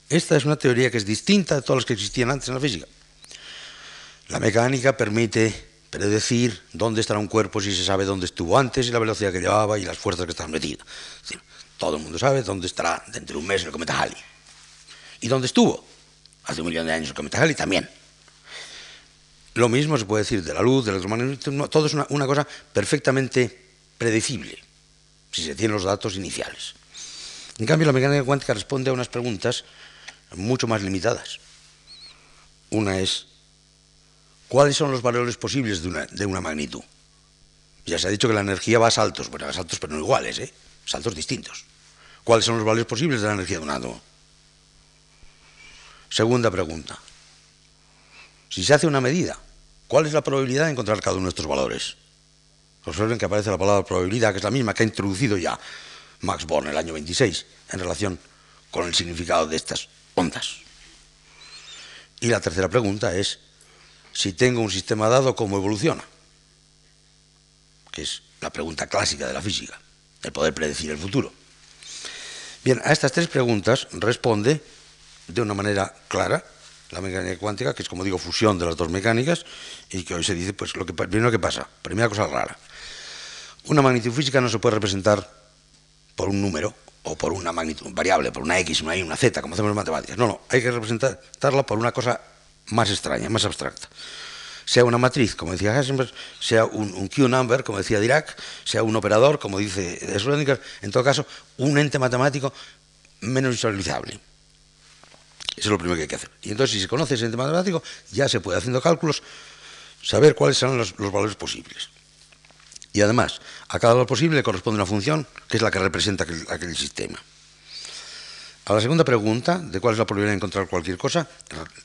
Esta es una teoría que es distinta de todas las que existían antes en la física. La mecánica permite predecir dónde estará un cuerpo si se sabe dónde estuvo antes y la velocidad que llevaba y las fuerzas que están metidas. Es decir, todo el mundo sabe dónde estará dentro de un mes el cometa Halley. ¿Y dónde estuvo? Hace un millón de años el cometa Halley también. Lo mismo se puede decir de la luz, del electromagnetismo, todo es una, una cosa perfectamente predecible, si se tienen los datos iniciales. En cambio, la mecánica cuántica responde a unas preguntas mucho más limitadas. Una es, ¿cuáles son los valores posibles de una, de una magnitud? Ya se ha dicho que la energía va a saltos, bueno, a saltos pero no iguales, ¿eh? saltos distintos. ¿Cuáles son los valores posibles de la energía de un átomo? Segunda pregunta. Si se hace una medida, ¿cuál es la probabilidad de encontrar cada uno de estos valores? Observen que aparece la palabra probabilidad, que es la misma que ha introducido ya Max Born en el año 26 en relación con el significado de estas ondas. Y la tercera pregunta es, si tengo un sistema dado, ¿cómo evoluciona? Que es la pregunta clásica de la física, el poder predecir el futuro. Bien, a estas tres preguntas responde de una manera clara la mecánica cuántica, que es como digo fusión de las dos mecánicas, y que hoy se dice, pues lo que primero que pasa, primera cosa rara. Una magnitud física no se puede representar por un número, o por una magnitud variable, por una X, una Y, una Z, como hacemos en matemáticas. No, no, hay que representarla por una cosa más extraña, más abstracta. Sea una matriz, como decía Heisenberg, sea un, Q-number, como decía Dirac, sea un operador, como dice Schrödinger, en todo caso, un ente matemático menos visualizable. Eso es lo primero que hay que hacer. Y entonces, si se conoce ese ente matemático, ya se puede, haciendo cálculos, saber cuáles los, los valores posibles. Y además, a cada valor posible le corresponde una función que es la que representa aquel, sistema. A la segunda pregunta, de cuál es la probabilidad de encontrar cualquier cosa,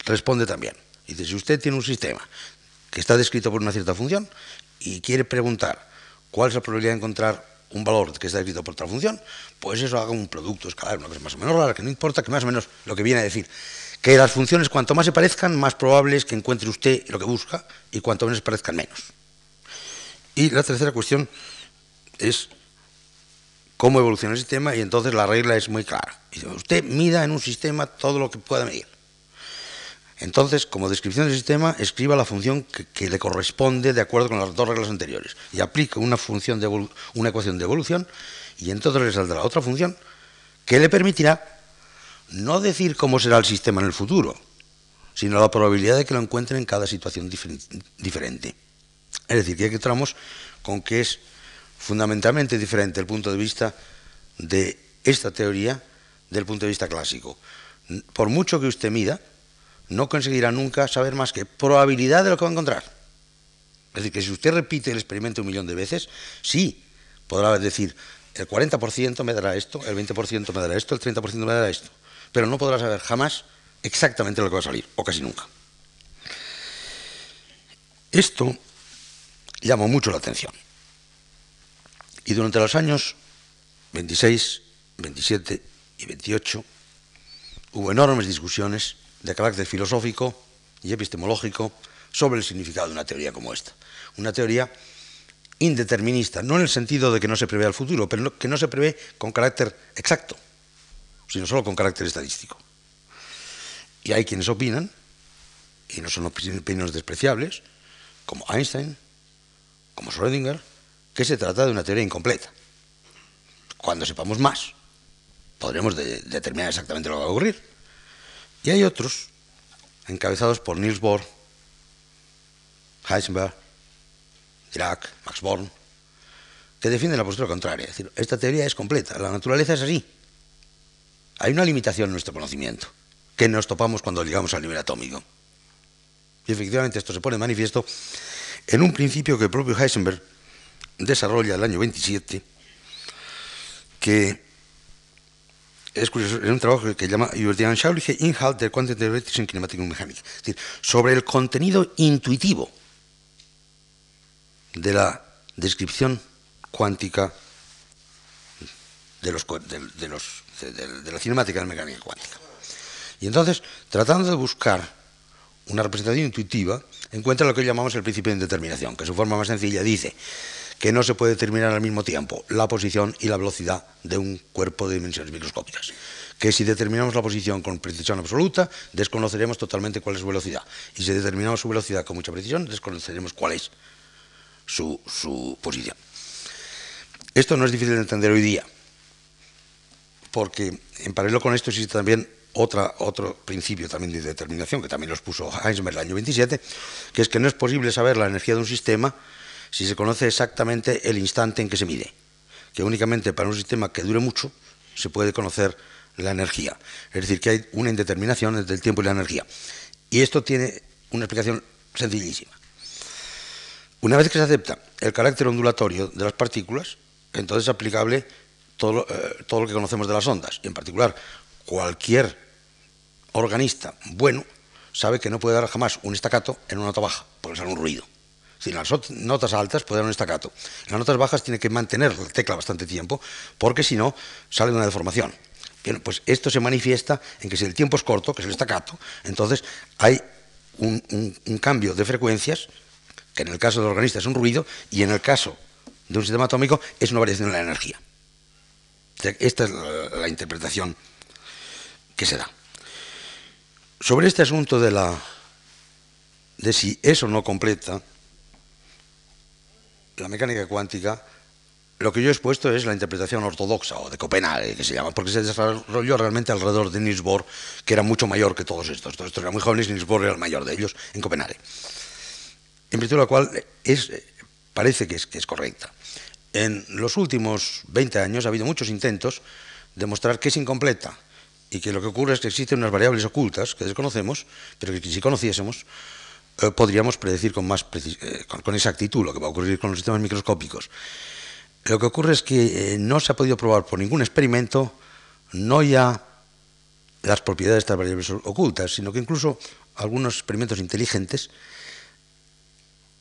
responde también. Dice, si usted tiene un sistema que está descrito por una cierta función y quiere preguntar cuál es la probabilidad de encontrar un valor que está escrito por otra función, pues eso haga un producto escalar, una cosa más o menos rara, que no importa, que más o menos lo que viene a decir, que las funciones cuanto más se parezcan, más probable es que encuentre usted lo que busca y cuanto menos se parezcan menos. Y la tercera cuestión es cómo evoluciona el sistema y entonces la regla es muy clara. Usted mida en un sistema todo lo que pueda medir. Entonces, como descripción del sistema, escriba la función que, le corresponde de acuerdo con las dos reglas anteriores y aplique una, función de una ecuación de evolución y entonces le saldrá otra función que le permitirá no decir cómo será el sistema en el futuro, sino la probabilidad de que lo encuentre en cada situación diferente. Es decir, que aquí entramos con que es fundamentalmente diferente el punto de vista de esta teoría del punto de vista clásico. Por mucho que usted mida, no conseguirá nunca saber más que probabilidad de lo que va a encontrar. Es decir, que si usted repite el experimento un millón de veces, sí, podrá decir, el 40% me dará esto, el 20% me dará esto, el 30% me dará esto, pero no podrá saber jamás exactamente lo que va a salir, o casi nunca. Esto llamó mucho la atención. Y durante los años 26, 27 y 28 hubo enormes discusiones de carácter filosófico y epistemológico sobre el significado de una teoría como esta. Una teoría indeterminista, no en el sentido de que no se prevé el futuro, pero que no se prevé con carácter exacto, sino solo con carácter estadístico. Y hay quienes opinan, y no son opiniones despreciables, como Einstein, como Schrödinger, que se trata de una teoría incompleta. Cuando sepamos más, podremos determinar exactamente lo que va a ocurrir. Y hay otros, encabezados por Niels Bohr, Heisenberg, Dirac, Max Born, que defienden la postura contraria. Es decir, esta teoría es completa, la naturaleza es así. Hay una limitación en nuestro conocimiento, que nos topamos cuando llegamos al nivel atómico. Y efectivamente esto se pone de manifiesto en un principio que el propio Heisenberg desarrolla el año 27, que es curioso, es un trabajo que llama über die anschauliche Inhalt der quantentheoretischen Kinematik und Mechanik, es decir, sobre el contenido intuitivo de la descripción cuántica de, los, de, los, de, la cinemática de la mecánica cuántica. Y entonces, tratando de buscar una representación intuitiva, encuentra lo que llamamos el principio de indeterminación, que su forma más sencilla dice que no se puede determinar al mismo tiempo la posición y la velocidad de un cuerpo de dimensiones microscópicas. Que si determinamos la posición con precisión absoluta, desconoceremos totalmente cuál es su velocidad. Y si determinamos su velocidad con mucha precisión, desconoceremos cuál es su, posición. Esto no es difícil de entender hoy día, porque en paralelo con esto existe también otra, otro principio también de determinación, que también los puso Heisenberg el año 27, que es que no es posible saber la energía de un sistema si se conoce exactamente el instante en que se mide, que únicamente para un sistema que dure mucho se puede conocer la energía. Es decir, que hay una indeterminación entre el tiempo y la energía. Y esto tiene una explicación sencillísima. Una vez que se acepta el carácter ondulatorio de las partículas, entonces es aplicable todo, eh, todo lo que conocemos de las ondas. Y en particular, cualquier organista bueno sabe que no puede dar jamás un estacato en una nota baja, porque sale un ruido. Si las notas altas puede dar un estacato. En las notas bajas tiene que mantener la tecla bastante tiempo, porque si no, sale una deformación. Pues esto se manifiesta en que si el tiempo es corto, que es el estacato, entonces hay un, cambio de frecuencias, que en el caso del organista es un ruido, y en el caso de un sistema atómico es una variación de la energía. Esta es la, interpretación que se da. Sobre este asunto de la de si eso no completa la mecánica cuántica, lo que yo he expuesto es la interpretación ortodoxa o de Copenhague, que se llama, porque se desarrolló realmente alrededor de Niels Bohr, que era mucho mayor que todos estos. Todos estos eran muy jóvenes Niels Bohr era el mayor de ellos en Copenhague. En virtud de lo cual es, parece que es, que es correcta. En los últimos 20 años ha habido muchos intentos de mostrar que es incompleta y que lo que ocurre es que existen unas variables ocultas que desconocemos, pero que si conociésemos, eh, podríamos predecir con, más eh, con, exactitud lo que va a ocurrir con los sistemas microscópicos. Lo que ocurre es que eh, no se ha podido probar por ningún experimento, no ya las propiedades de estas variables ocultas, sino que incluso algunos experimentos inteligentes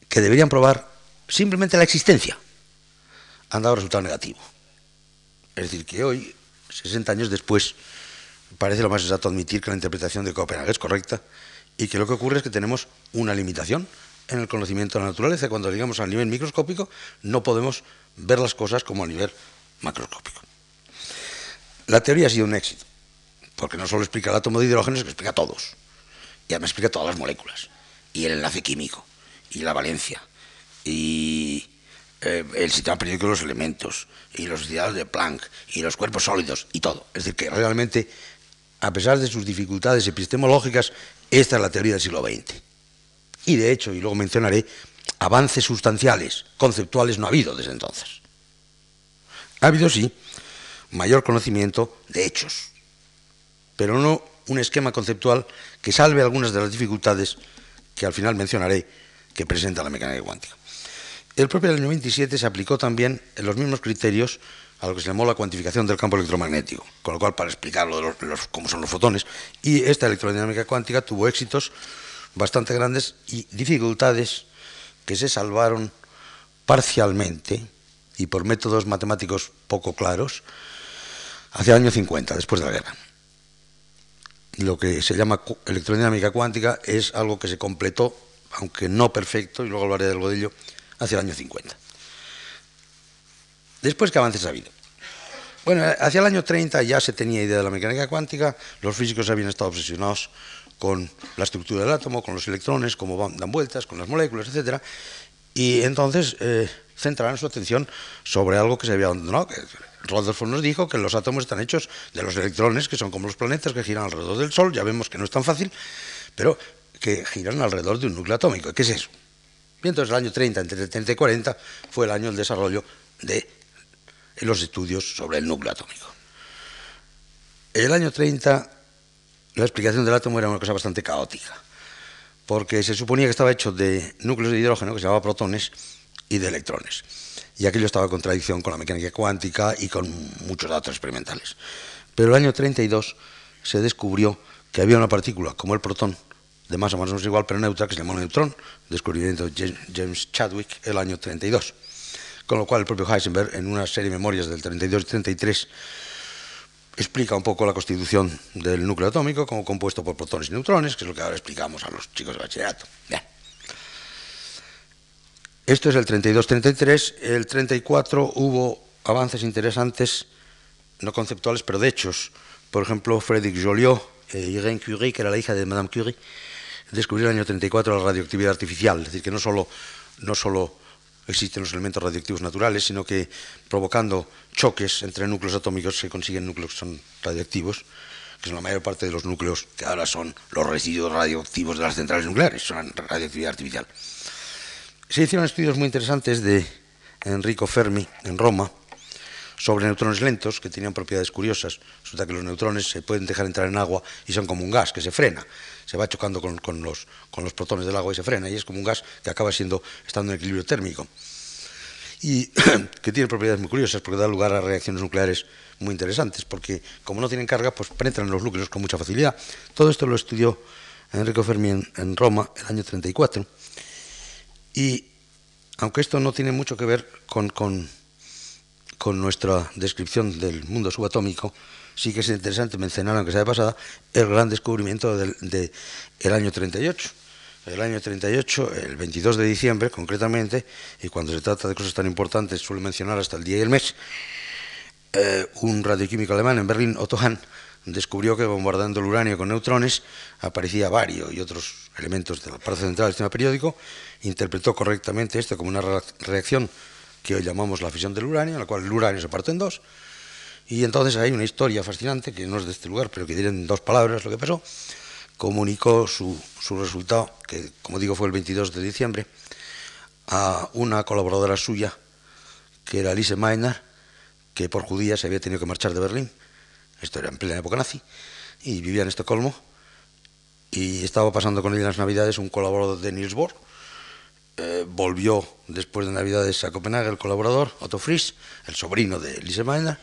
que deberían probar simplemente la existencia. han dado resultado negativo. Es decir, que hoy, 60 años después, parece lo más exacto admitir que la interpretación de Copenhague es correcta y que lo que ocurre es que tenemos una limitación en el conocimiento de la naturaleza. Cuando llegamos al nivel microscópico, no podemos ver las cosas como a nivel macroscópico. La teoría ha sido un éxito, porque no solo explica el átomo de hidrógeno, sino que explica todos. Y además explica todas las moléculas, y el enlace químico, y la valencia, y eh, el sistema periódico de los elementos, y los ideales de Planck, y los cuerpos sólidos, y todo. Es decir, que realmente, a pesar de sus dificultades epistemológicas, esta es la teoría del siglo XX. Y de hecho, y luego mencionaré, avances sustanciales, conceptuales, no ha habido desde entonces. Ha habido, sí, mayor conocimiento de hechos, pero no un esquema conceptual que salve algunas de las dificultades que al final mencionaré que presenta la mecánica cuántica. El propio año 27 se aplicó también en los mismos criterios a lo que se llamó la cuantificación del campo electromagnético, con lo cual para explicar cómo son los fotones, y esta electrodinámica cuántica tuvo éxitos bastante grandes y dificultades que se salvaron parcialmente y por métodos matemáticos poco claros hacia el año 50, después de la guerra. Lo que se llama electrodinámica cuántica es algo que se completó, aunque no perfecto, y luego hablaré del godillo, hacia el año 50. Después, ¿qué avances ha habido? Bueno, hacia el año 30 ya se tenía idea de la mecánica cuántica, los físicos habían estado obsesionados con la estructura del átomo, con los electrones, cómo dan vueltas, con las moléculas, etc. Y entonces eh, centraron su atención sobre algo que se había abandonado. Rutherford nos dijo que los átomos están hechos de los electrones, que son como los planetas que giran alrededor del Sol, ya vemos que no es tan fácil, pero que giran alrededor de un núcleo atómico. ¿Qué es eso? Y entonces el año 30, entre 30 y 40, fue el año del desarrollo de los estudios sobre el núcleo atómico. En el año 30 la explicación del átomo era una cosa bastante caótica, porque se suponía que estaba hecho de núcleos de hidrógeno, que se llamaba protones, y de electrones. Y aquello estaba en contradicción con la mecánica cuántica y con muchos datos experimentales. Pero el año 32 se descubrió que había una partícula, como el protón, de más o menos igual, pero neutra, que se llamó neutrón, descubrimiento de James Chadwick el año 32. Con lo cual el propio Heisenberg, en una serie de memorias del 32 y 33, explica un poco la constitución del núcleo atómico como compuesto por protones y neutrones, que es lo que ahora explicamos a los chicos de bachillerato. Esto es el 32-33. El 34 hubo avances interesantes, no conceptuales, pero de hechos. Por ejemplo, Frédéric Joliot eh, Irene Curie, que era la hija de Madame Curie, descubrió en el año 34 la radioactividad artificial. Es decir, que no solo, no solo existen los elementos radioactivos naturales, sino que provocando choques entre núcleos atómicos se consiguen núcleos que son radioactivos, que son la mayor parte de los núcleos que ahora son los residuos radioactivos de las centrales nucleares, son radioactividad artificial. Se hicieron estudios muy interesantes de Enrico Fermi en Roma sobre neutrones lentos que tenían propiedades curiosas. Resulta que los neutrones se pueden dejar entrar en agua y son como un gas que se frena se va chocando con, los, con los protones del agua y se frena, y es como un gas que acaba siendo, estando en equilibrio térmico. Y que tiene propiedades muy curiosas porque da lugar a reacciones nucleares muy interesantes, porque como no tienen carga, pues penetran los núcleos con mucha facilidad. Todo esto lo estudió Enrico Fermi en, Roma el año 34. Y aunque esto no tiene mucho que ver con, con, con nuestra descripción del mundo subatómico, sí que es interesante mencionar, aunque sea de pasada, el gran descubrimiento del de, el año 38. El año 38, el 22 de diciembre concretamente, y cuando se trata de cosas tan importantes suele mencionar hasta el día y el mes, eh, un radioquímico alemán en Berlín, Otto Hahn, descubrió que bombardeando el uranio con neutrones aparecía bario y otros elementos de la parte central del sistema periódico, interpretó correctamente esto como una reacción que hoy llamamos la fisión del uranio, en la cual el uranio se parte en dos, y entonces hay una historia fascinante, que no es de este lugar, pero que diré en dos palabras lo que pasó. Comunicó su, su resultado, que como digo fue el 22 de diciembre, a una colaboradora suya, que era Lise Meiner, que por judía se había tenido que marchar de Berlín. Esto era en plena época nazi, y vivía en Estocolmo. Y estaba pasando con ella las Navidades un colaborador de Niels Bohr. Eh, volvió después de Navidades a Copenhague el colaborador, Otto Frisch, el sobrino de Lise Meiner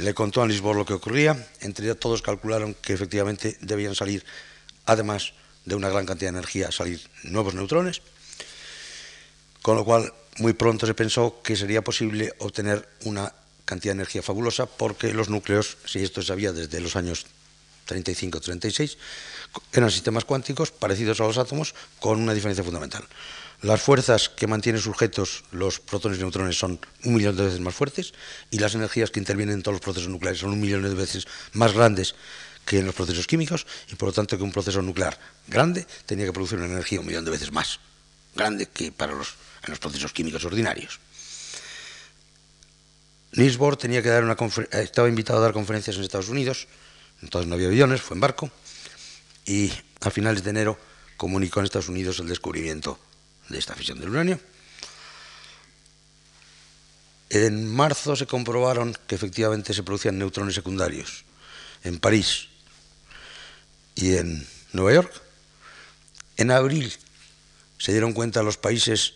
le contó a Lisboa lo que ocurría, entre todos calcularon que efectivamente debían salir, además de una gran cantidad de energía, salir nuevos neutrones, con lo cual muy pronto se pensó que sería posible obtener una cantidad de energía fabulosa porque los núcleos, si esto se sabía desde los años 35-36, eran sistemas cuánticos parecidos a los átomos con una diferencia fundamental. Las fuerzas que mantienen sujetos los protones y neutrones son un millón de veces más fuertes y las energías que intervienen en todos los procesos nucleares son un millón de veces más grandes que en los procesos químicos y por lo tanto que un proceso nuclear grande tenía que producir una energía un millón de veces más grande que para los, en los procesos químicos ordinarios. Niels Bohr tenía que dar una estaba invitado a dar conferencias en Estados Unidos, entonces no había aviones, fue en barco y a finales de enero comunicó en Estados Unidos el descubrimiento de esta fisión del uranio. En marzo se comprobaron que efectivamente se producían neutrones secundarios en París y en Nueva York. En abril se dieron cuenta los países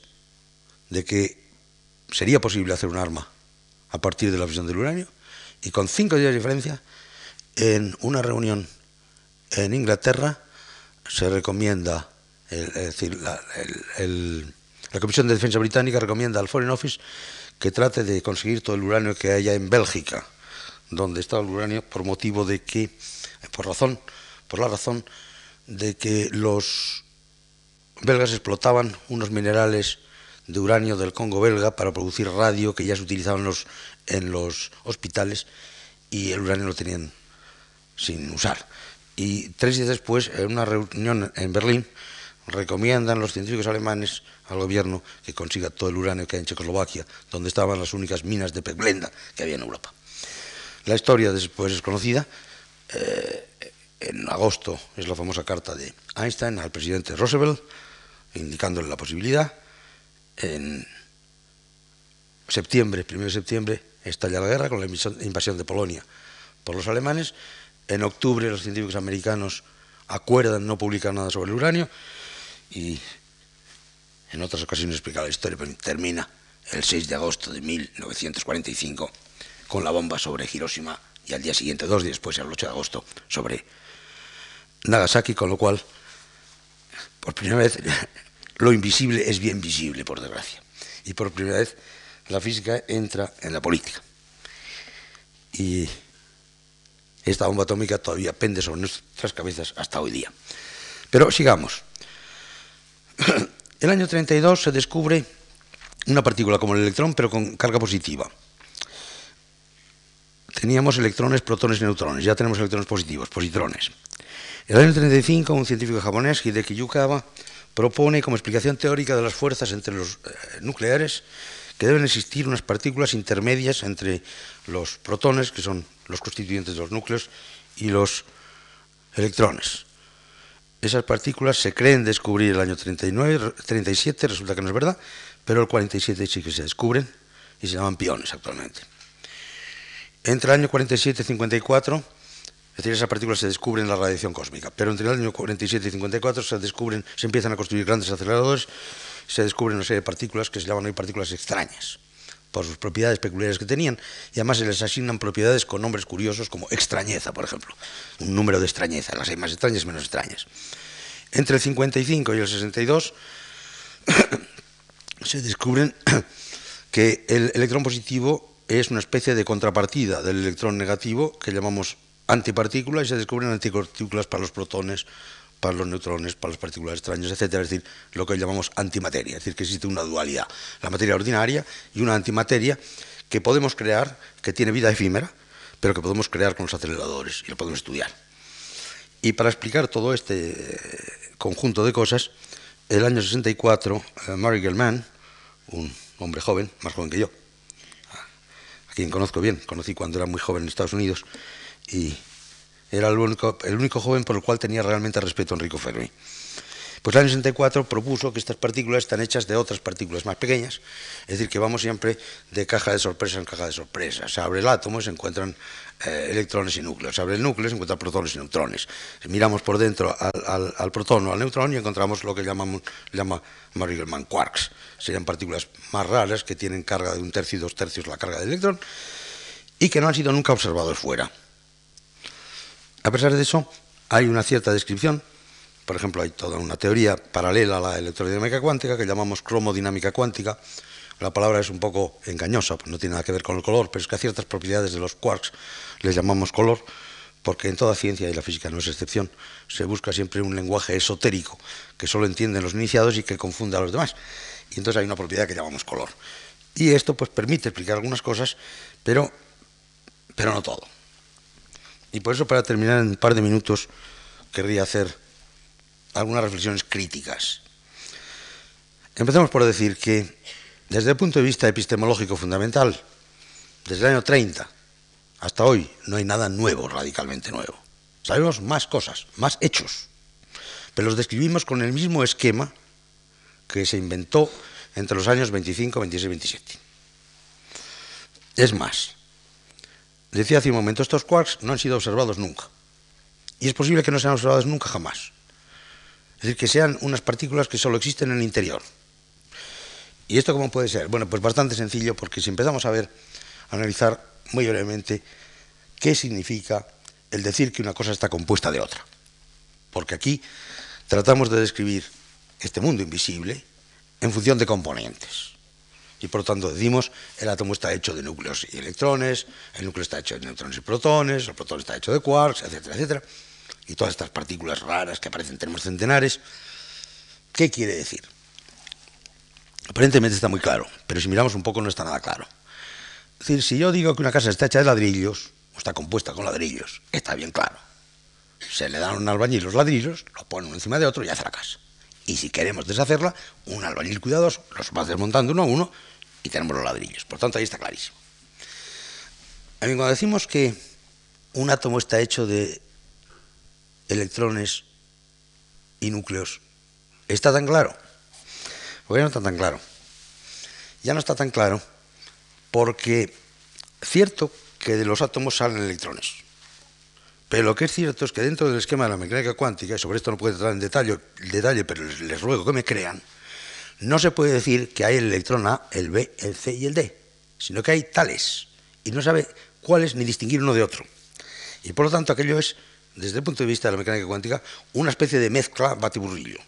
de que sería posible hacer un arma a partir de la fisión del uranio y con cinco días de diferencia, en una reunión en Inglaterra se recomienda es decir, la, Comisión de Defensa Británica recomienda al Foreign Office que trate de conseguir todo el uranio que haya en Bélgica, donde está el uranio, por motivo de que, por razón, por la razón de que los belgas explotaban unos minerales de uranio del Congo belga para producir radio que ya se utilizaban los, en los hospitales y el uranio lo tenían sin usar. Y tres días después, en una reunión en Berlín, recomiendan los científicos alemanes al gobierno que consiga todo el uranio que hay en Checoslovaquia, donde estaban las únicas minas de pecblenda que había en Europa. La historia después es conocida. Eh, en agosto es la famosa carta de Einstein al presidente Roosevelt, indicándole la posibilidad. En septiembre, 1 de septiembre, estalla la guerra con la invasión de Polonia por los alemanes. En octubre los científicos americanos acuerdan no publicar nada sobre el uranio y en otras ocasiones explicar la historia, pero termina el 6 de agosto de 1945 con la bomba sobre Hiroshima y al día siguiente, dos días después, el 8 de agosto, sobre Nagasaki, con lo cual, por primera vez, lo invisible es bien visible, por desgracia. Y por primera vez la física entra en la política. Y esta bomba atómica todavía pende sobre nuestras cabezas hasta hoy día. Pero sigamos. El año 32 se descubre una partícula como el electrón, pero con carga positiva. Teníamos electrones, protones y neutrones. Ya tenemos electrones positivos, positrones. El año 35, un científico japonés, Hideki Yukawa, propone como explicación teórica de las fuerzas entre los eh, nucleares que deben existir unas partículas intermedias entre los protones, que son los constituyentes de los núcleos, y los electrones. Esas partículas se creen descubrir el año 39, 37, resulta que no es verdad, pero el 47 sí que se descubren y se llaman piones actualmente. Entre el año 47 y 54, es decir, esas partículas se descubren en la radiación cósmica, pero entre el año 47 y 54 se descubren, se empiezan a construir grandes aceleradores, se descubren una serie de partículas que se llaman hoy partículas extrañas por sus propiedades peculiares que tenían, y además se les asignan propiedades con nombres curiosos como extrañeza, por ejemplo, un número de extrañeza, las hay más extrañas menos extrañas. Entre el 55 y el 62 se descubren que el electrón positivo es una especie de contrapartida del electrón negativo que llamamos antipartícula y se descubren antipartículas para los protones, para los neutrones, para las partículas extrañas, etc. Es decir, lo que llamamos antimateria. Es decir, que existe una dualidad, la materia ordinaria y una antimateria que podemos crear, que tiene vida efímera, pero que podemos crear con los aceleradores y lo podemos estudiar. Y para explicar todo este eh, conjunto de cosas, el año 64, eh, Murray Gell-Mann, un hombre joven, más joven que yo, a quien conozco bien, conocí cuando era muy joven en Estados Unidos, y era el único, joven por el cual tenía realmente respeto Enrico Fermi. Pues el año 64 propuso que estas partículas están hechas de otras partículas más pequeñas, es decir, que vamos siempre de caja de sorpresa en caja de sorpresa. Se abre el átomo y se encuentran eh, electrones y núcleos. Se abre el núcleo y se encuentran protones y neutrones. Miramos por dentro al, al, protón o al neutrón y encontramos lo que llamamos, llama Murray Gell-Mann quarks. Serían partículas más raras que tienen carga de un tercio y dos tercios la carga del electrón y que no han sido nunca observados fuera. A pesar de eso, hay una cierta descripción. Por ejemplo, hay toda una teoría paralela a la electrodinámica cuántica que llamamos cromodinámica cuántica, la palabra es un poco engañosa, pues no tiene nada que ver con el color, pero es que a ciertas propiedades de los quarks les llamamos color, porque en toda ciencia, y la física no es excepción, se busca siempre un lenguaje esotérico que solo entienden los iniciados y que confunde a los demás. Y entonces hay una propiedad que llamamos color. Y esto pues permite explicar algunas cosas, pero, pero no todo. Y por eso, para terminar en un par de minutos, querría hacer algunas reflexiones críticas. Empecemos por decir que, desde el punto de vista epistemológico fundamental, desde el año 30 hasta hoy, no hay nada nuevo, radicalmente nuevo. Sabemos más cosas, más hechos, pero los describimos con el mismo esquema que se inventó entre los años 25, 26 y 27. Es más, decía hace un momento, estos quarks no han sido observados nunca. Y es posible que no sean observados nunca jamás. Es decir, que sean unas partículas que solo existen en el interior. ¿Y esto cómo puede ser? Bueno, pues bastante sencillo, porque si empezamos a ver, a analizar muy brevemente qué significa el decir que una cosa está compuesta de otra. Porque aquí tratamos de describir este mundo invisible en función de componentes. Y por lo tanto decimos, el átomo está hecho de núcleos y electrones, el núcleo está hecho de neutrones y protones, el protón está hecho de quarks, etcétera, etcétera. Y todas estas partículas raras que aparecen tenemos centenares. ¿Qué quiere decir? Aparentemente está muy claro, pero si miramos un poco no está nada claro. Es decir, si yo digo que una casa está hecha de ladrillos, o está compuesta con ladrillos, está bien claro. Se le dan un albañil los ladrillos, los pone uno encima de otro y hace la casa. Y si queremos deshacerla, un albañil cuidadoso los va desmontando uno a uno y tenemos los ladrillos. Por tanto, ahí está clarísimo. A mí, cuando decimos que un átomo está hecho de electrones y núcleos, ¿está tan claro? Porque ya no está tan claro. Ya no está tan claro porque cierto que de los átomos salen electrones. Pero lo que es cierto es que dentro del esquema de la mecánica cuántica, y sobre esto no puedo entrar en detalle, detalle pero les, ruego que me crean, no se puede decir que hay el electrón A, el B, el C y el D, sino que hay tales, y no sabe cuáles ni distinguir uno de otro. Y por lo tanto aquello es, desde el punto de vista de la mecánica cuántica, una especie de mezcla batiburrillo.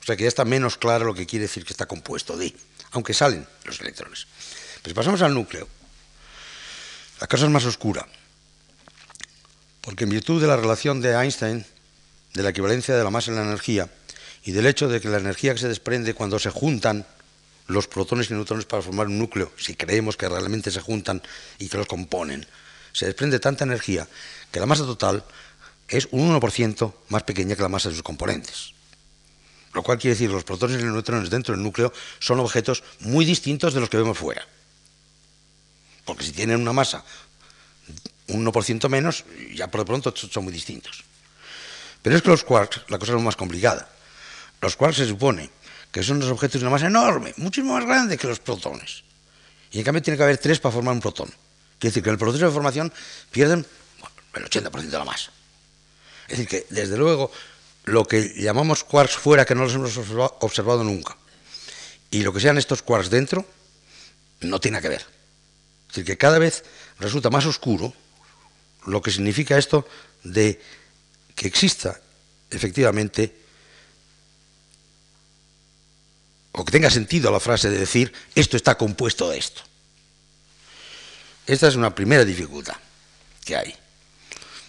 O sea que ya está menos claro lo que quiere decir que está compuesto de, aunque salen los electrones. Si pasamos al núcleo, la cosa es más oscura. Porque en virtud de la relación de Einstein, de la equivalencia de la masa en la energía, y del hecho de que la energía que se desprende cuando se juntan los protones y neutrones para formar un núcleo, si creemos que realmente se juntan y que los componen, se desprende tanta energía que la masa total es un 1% más pequeña que la masa de sus componentes. Lo cual quiere decir que los protones y los neutrones dentro del núcleo son objetos muy distintos de los que vemos fuera. Porque si tienen una masa un 1% menos, ya por de pronto son muy distintos. Pero es que los quarks, la cosa es más complicada. Los quarks se supone que son unos objetos de una masa muchísimo más grande que los protones. Y en cambio tiene que haber tres para formar un protón. Quiere decir que en el proceso de formación pierden el 80% de la masa. Es decir, que desde luego lo que llamamos quarks fuera, que no los hemos observado nunca, y lo que sean estos quarks dentro, no tiene que ver. Es decir, que cada vez resulta más oscuro lo que significa esto de que exista efectivamente o que tenga sentido la frase de decir esto está compuesto de esto. Esta es una primera dificultad que hay.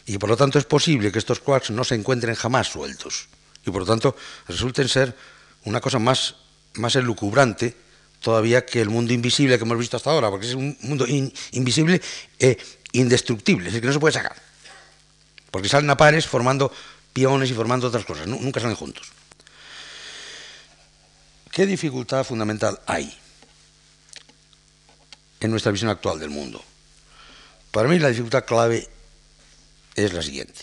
Y por lo tanto es posible que estos quarks no se encuentren jamás sueltos. Y por lo tanto resulten ser una cosa más, más elucubrante todavía que el mundo invisible que hemos visto hasta ahora, porque es un mundo invisible e indestructible, es decir, que no se puede sacar. Porque salen a pares formando piones y formando otras cosas, nunca salen juntos. ¿Qué dificultad fundamental hay en nuestra visión actual del mundo? Para mí la dificultad clave es la siguiente.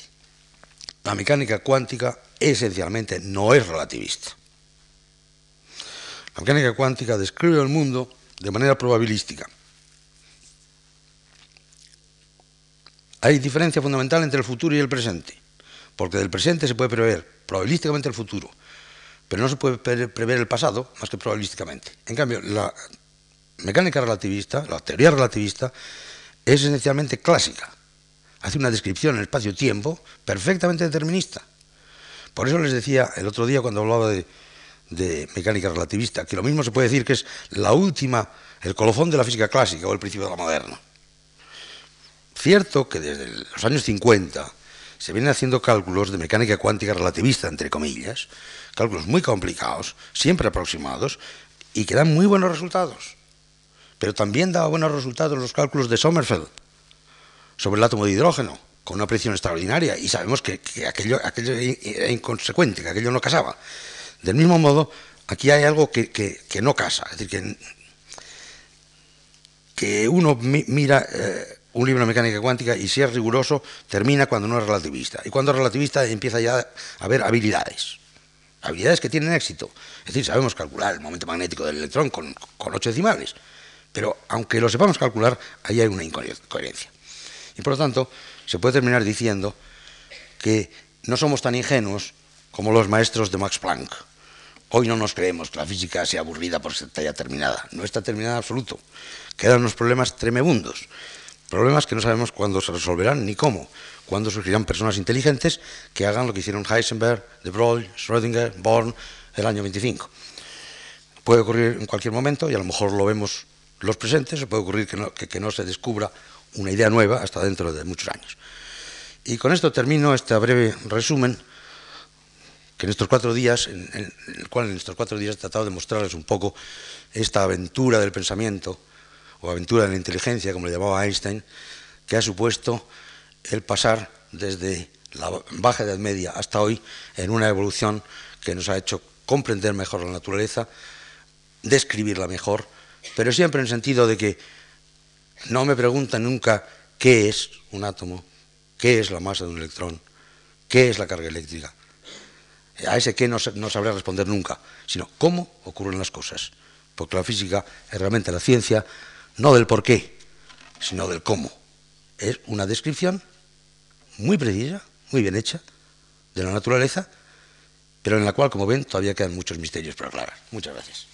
La mecánica cuántica esencialmente no es relativista. La mecánica cuántica describe el mundo de manera probabilística. Hay diferencia fundamental entre el futuro y el presente, porque del presente se puede prever probabilísticamente el futuro, pero no se puede prever el pasado más que probabilísticamente. En cambio, la mecánica relativista, la teoría relativista, es esencialmente clásica. Hace una descripción en espacio-tiempo perfectamente determinista. Por eso les decía el otro día cuando hablaba de de mecánica relativista, que lo mismo se puede decir que es la última, el colofón de la física clásica o el principio de la moderna. Cierto que desde los años 50 se vienen haciendo cálculos de mecánica cuántica relativista, entre comillas, cálculos muy complicados, siempre aproximados, y que dan muy buenos resultados. Pero también da buenos resultados los cálculos de Sommerfeld sobre el átomo de hidrógeno, con una precisión extraordinaria, y sabemos que, aquello, aquello, era inconsecuente, que aquello no casaba. Del mismo modo, aquí hay algo que, no casa, es decir, que, que uno mira... Eh, un libro de mecánica cuántica y si es riguroso termina cuando no es relativista. Y cuando es relativista empieza ya a haber habilidades. Habilidades que tienen éxito. Es decir, sabemos calcular el momento magnético del electrón con, ocho decimales. Pero aunque lo sepamos calcular, ahí hay una incoherencia. Y por lo tanto, se puede terminar diciendo que no somos tan ingenuos como los maestros de Max Planck. Hoy no nos creemos que la física sea aburrida por ser ya terminada. No está terminada en absoluto. Quedan unos problemas tremebundos. Problemas que no sabemos cuándo se resolverán ni cómo. Cuándo surgirán personas inteligentes que hagan lo que hicieron Heisenberg, De Broglie, Schrödinger, Born el año 25. Puede ocurrir en cualquier momento y a lo mejor lo vemos los presentes, o puede ocurrir que no, que, no se descubra una idea nueva hasta dentro de muchos años. Y con esto termino este breve resumen que en estos cuatro días, en, el cual en estos cuatro días he tratado de mostrarles un poco esta aventura del pensamiento o aventura de la inteligencia, como le llamaba Einstein, que ha supuesto el pasar desde la baja Edad Media hasta hoy en una evolución que nos ha hecho comprender mejor la naturaleza, describirla mejor, pero siempre en el sentido de que no me preguntan nunca qué es un átomo, qué es la masa de un electrón, qué es la carga eléctrica. A ese qué no, sabré responder nunca, sino cómo ocurren las cosas. Porque la física es realmente la ciencia no del por qué, sino del cómo. Es una descripción muy precisa, muy bien hecha, de la naturaleza, pero en la cual, como ven, todavía quedan muchos misterios por aclarar. Muchas gracias.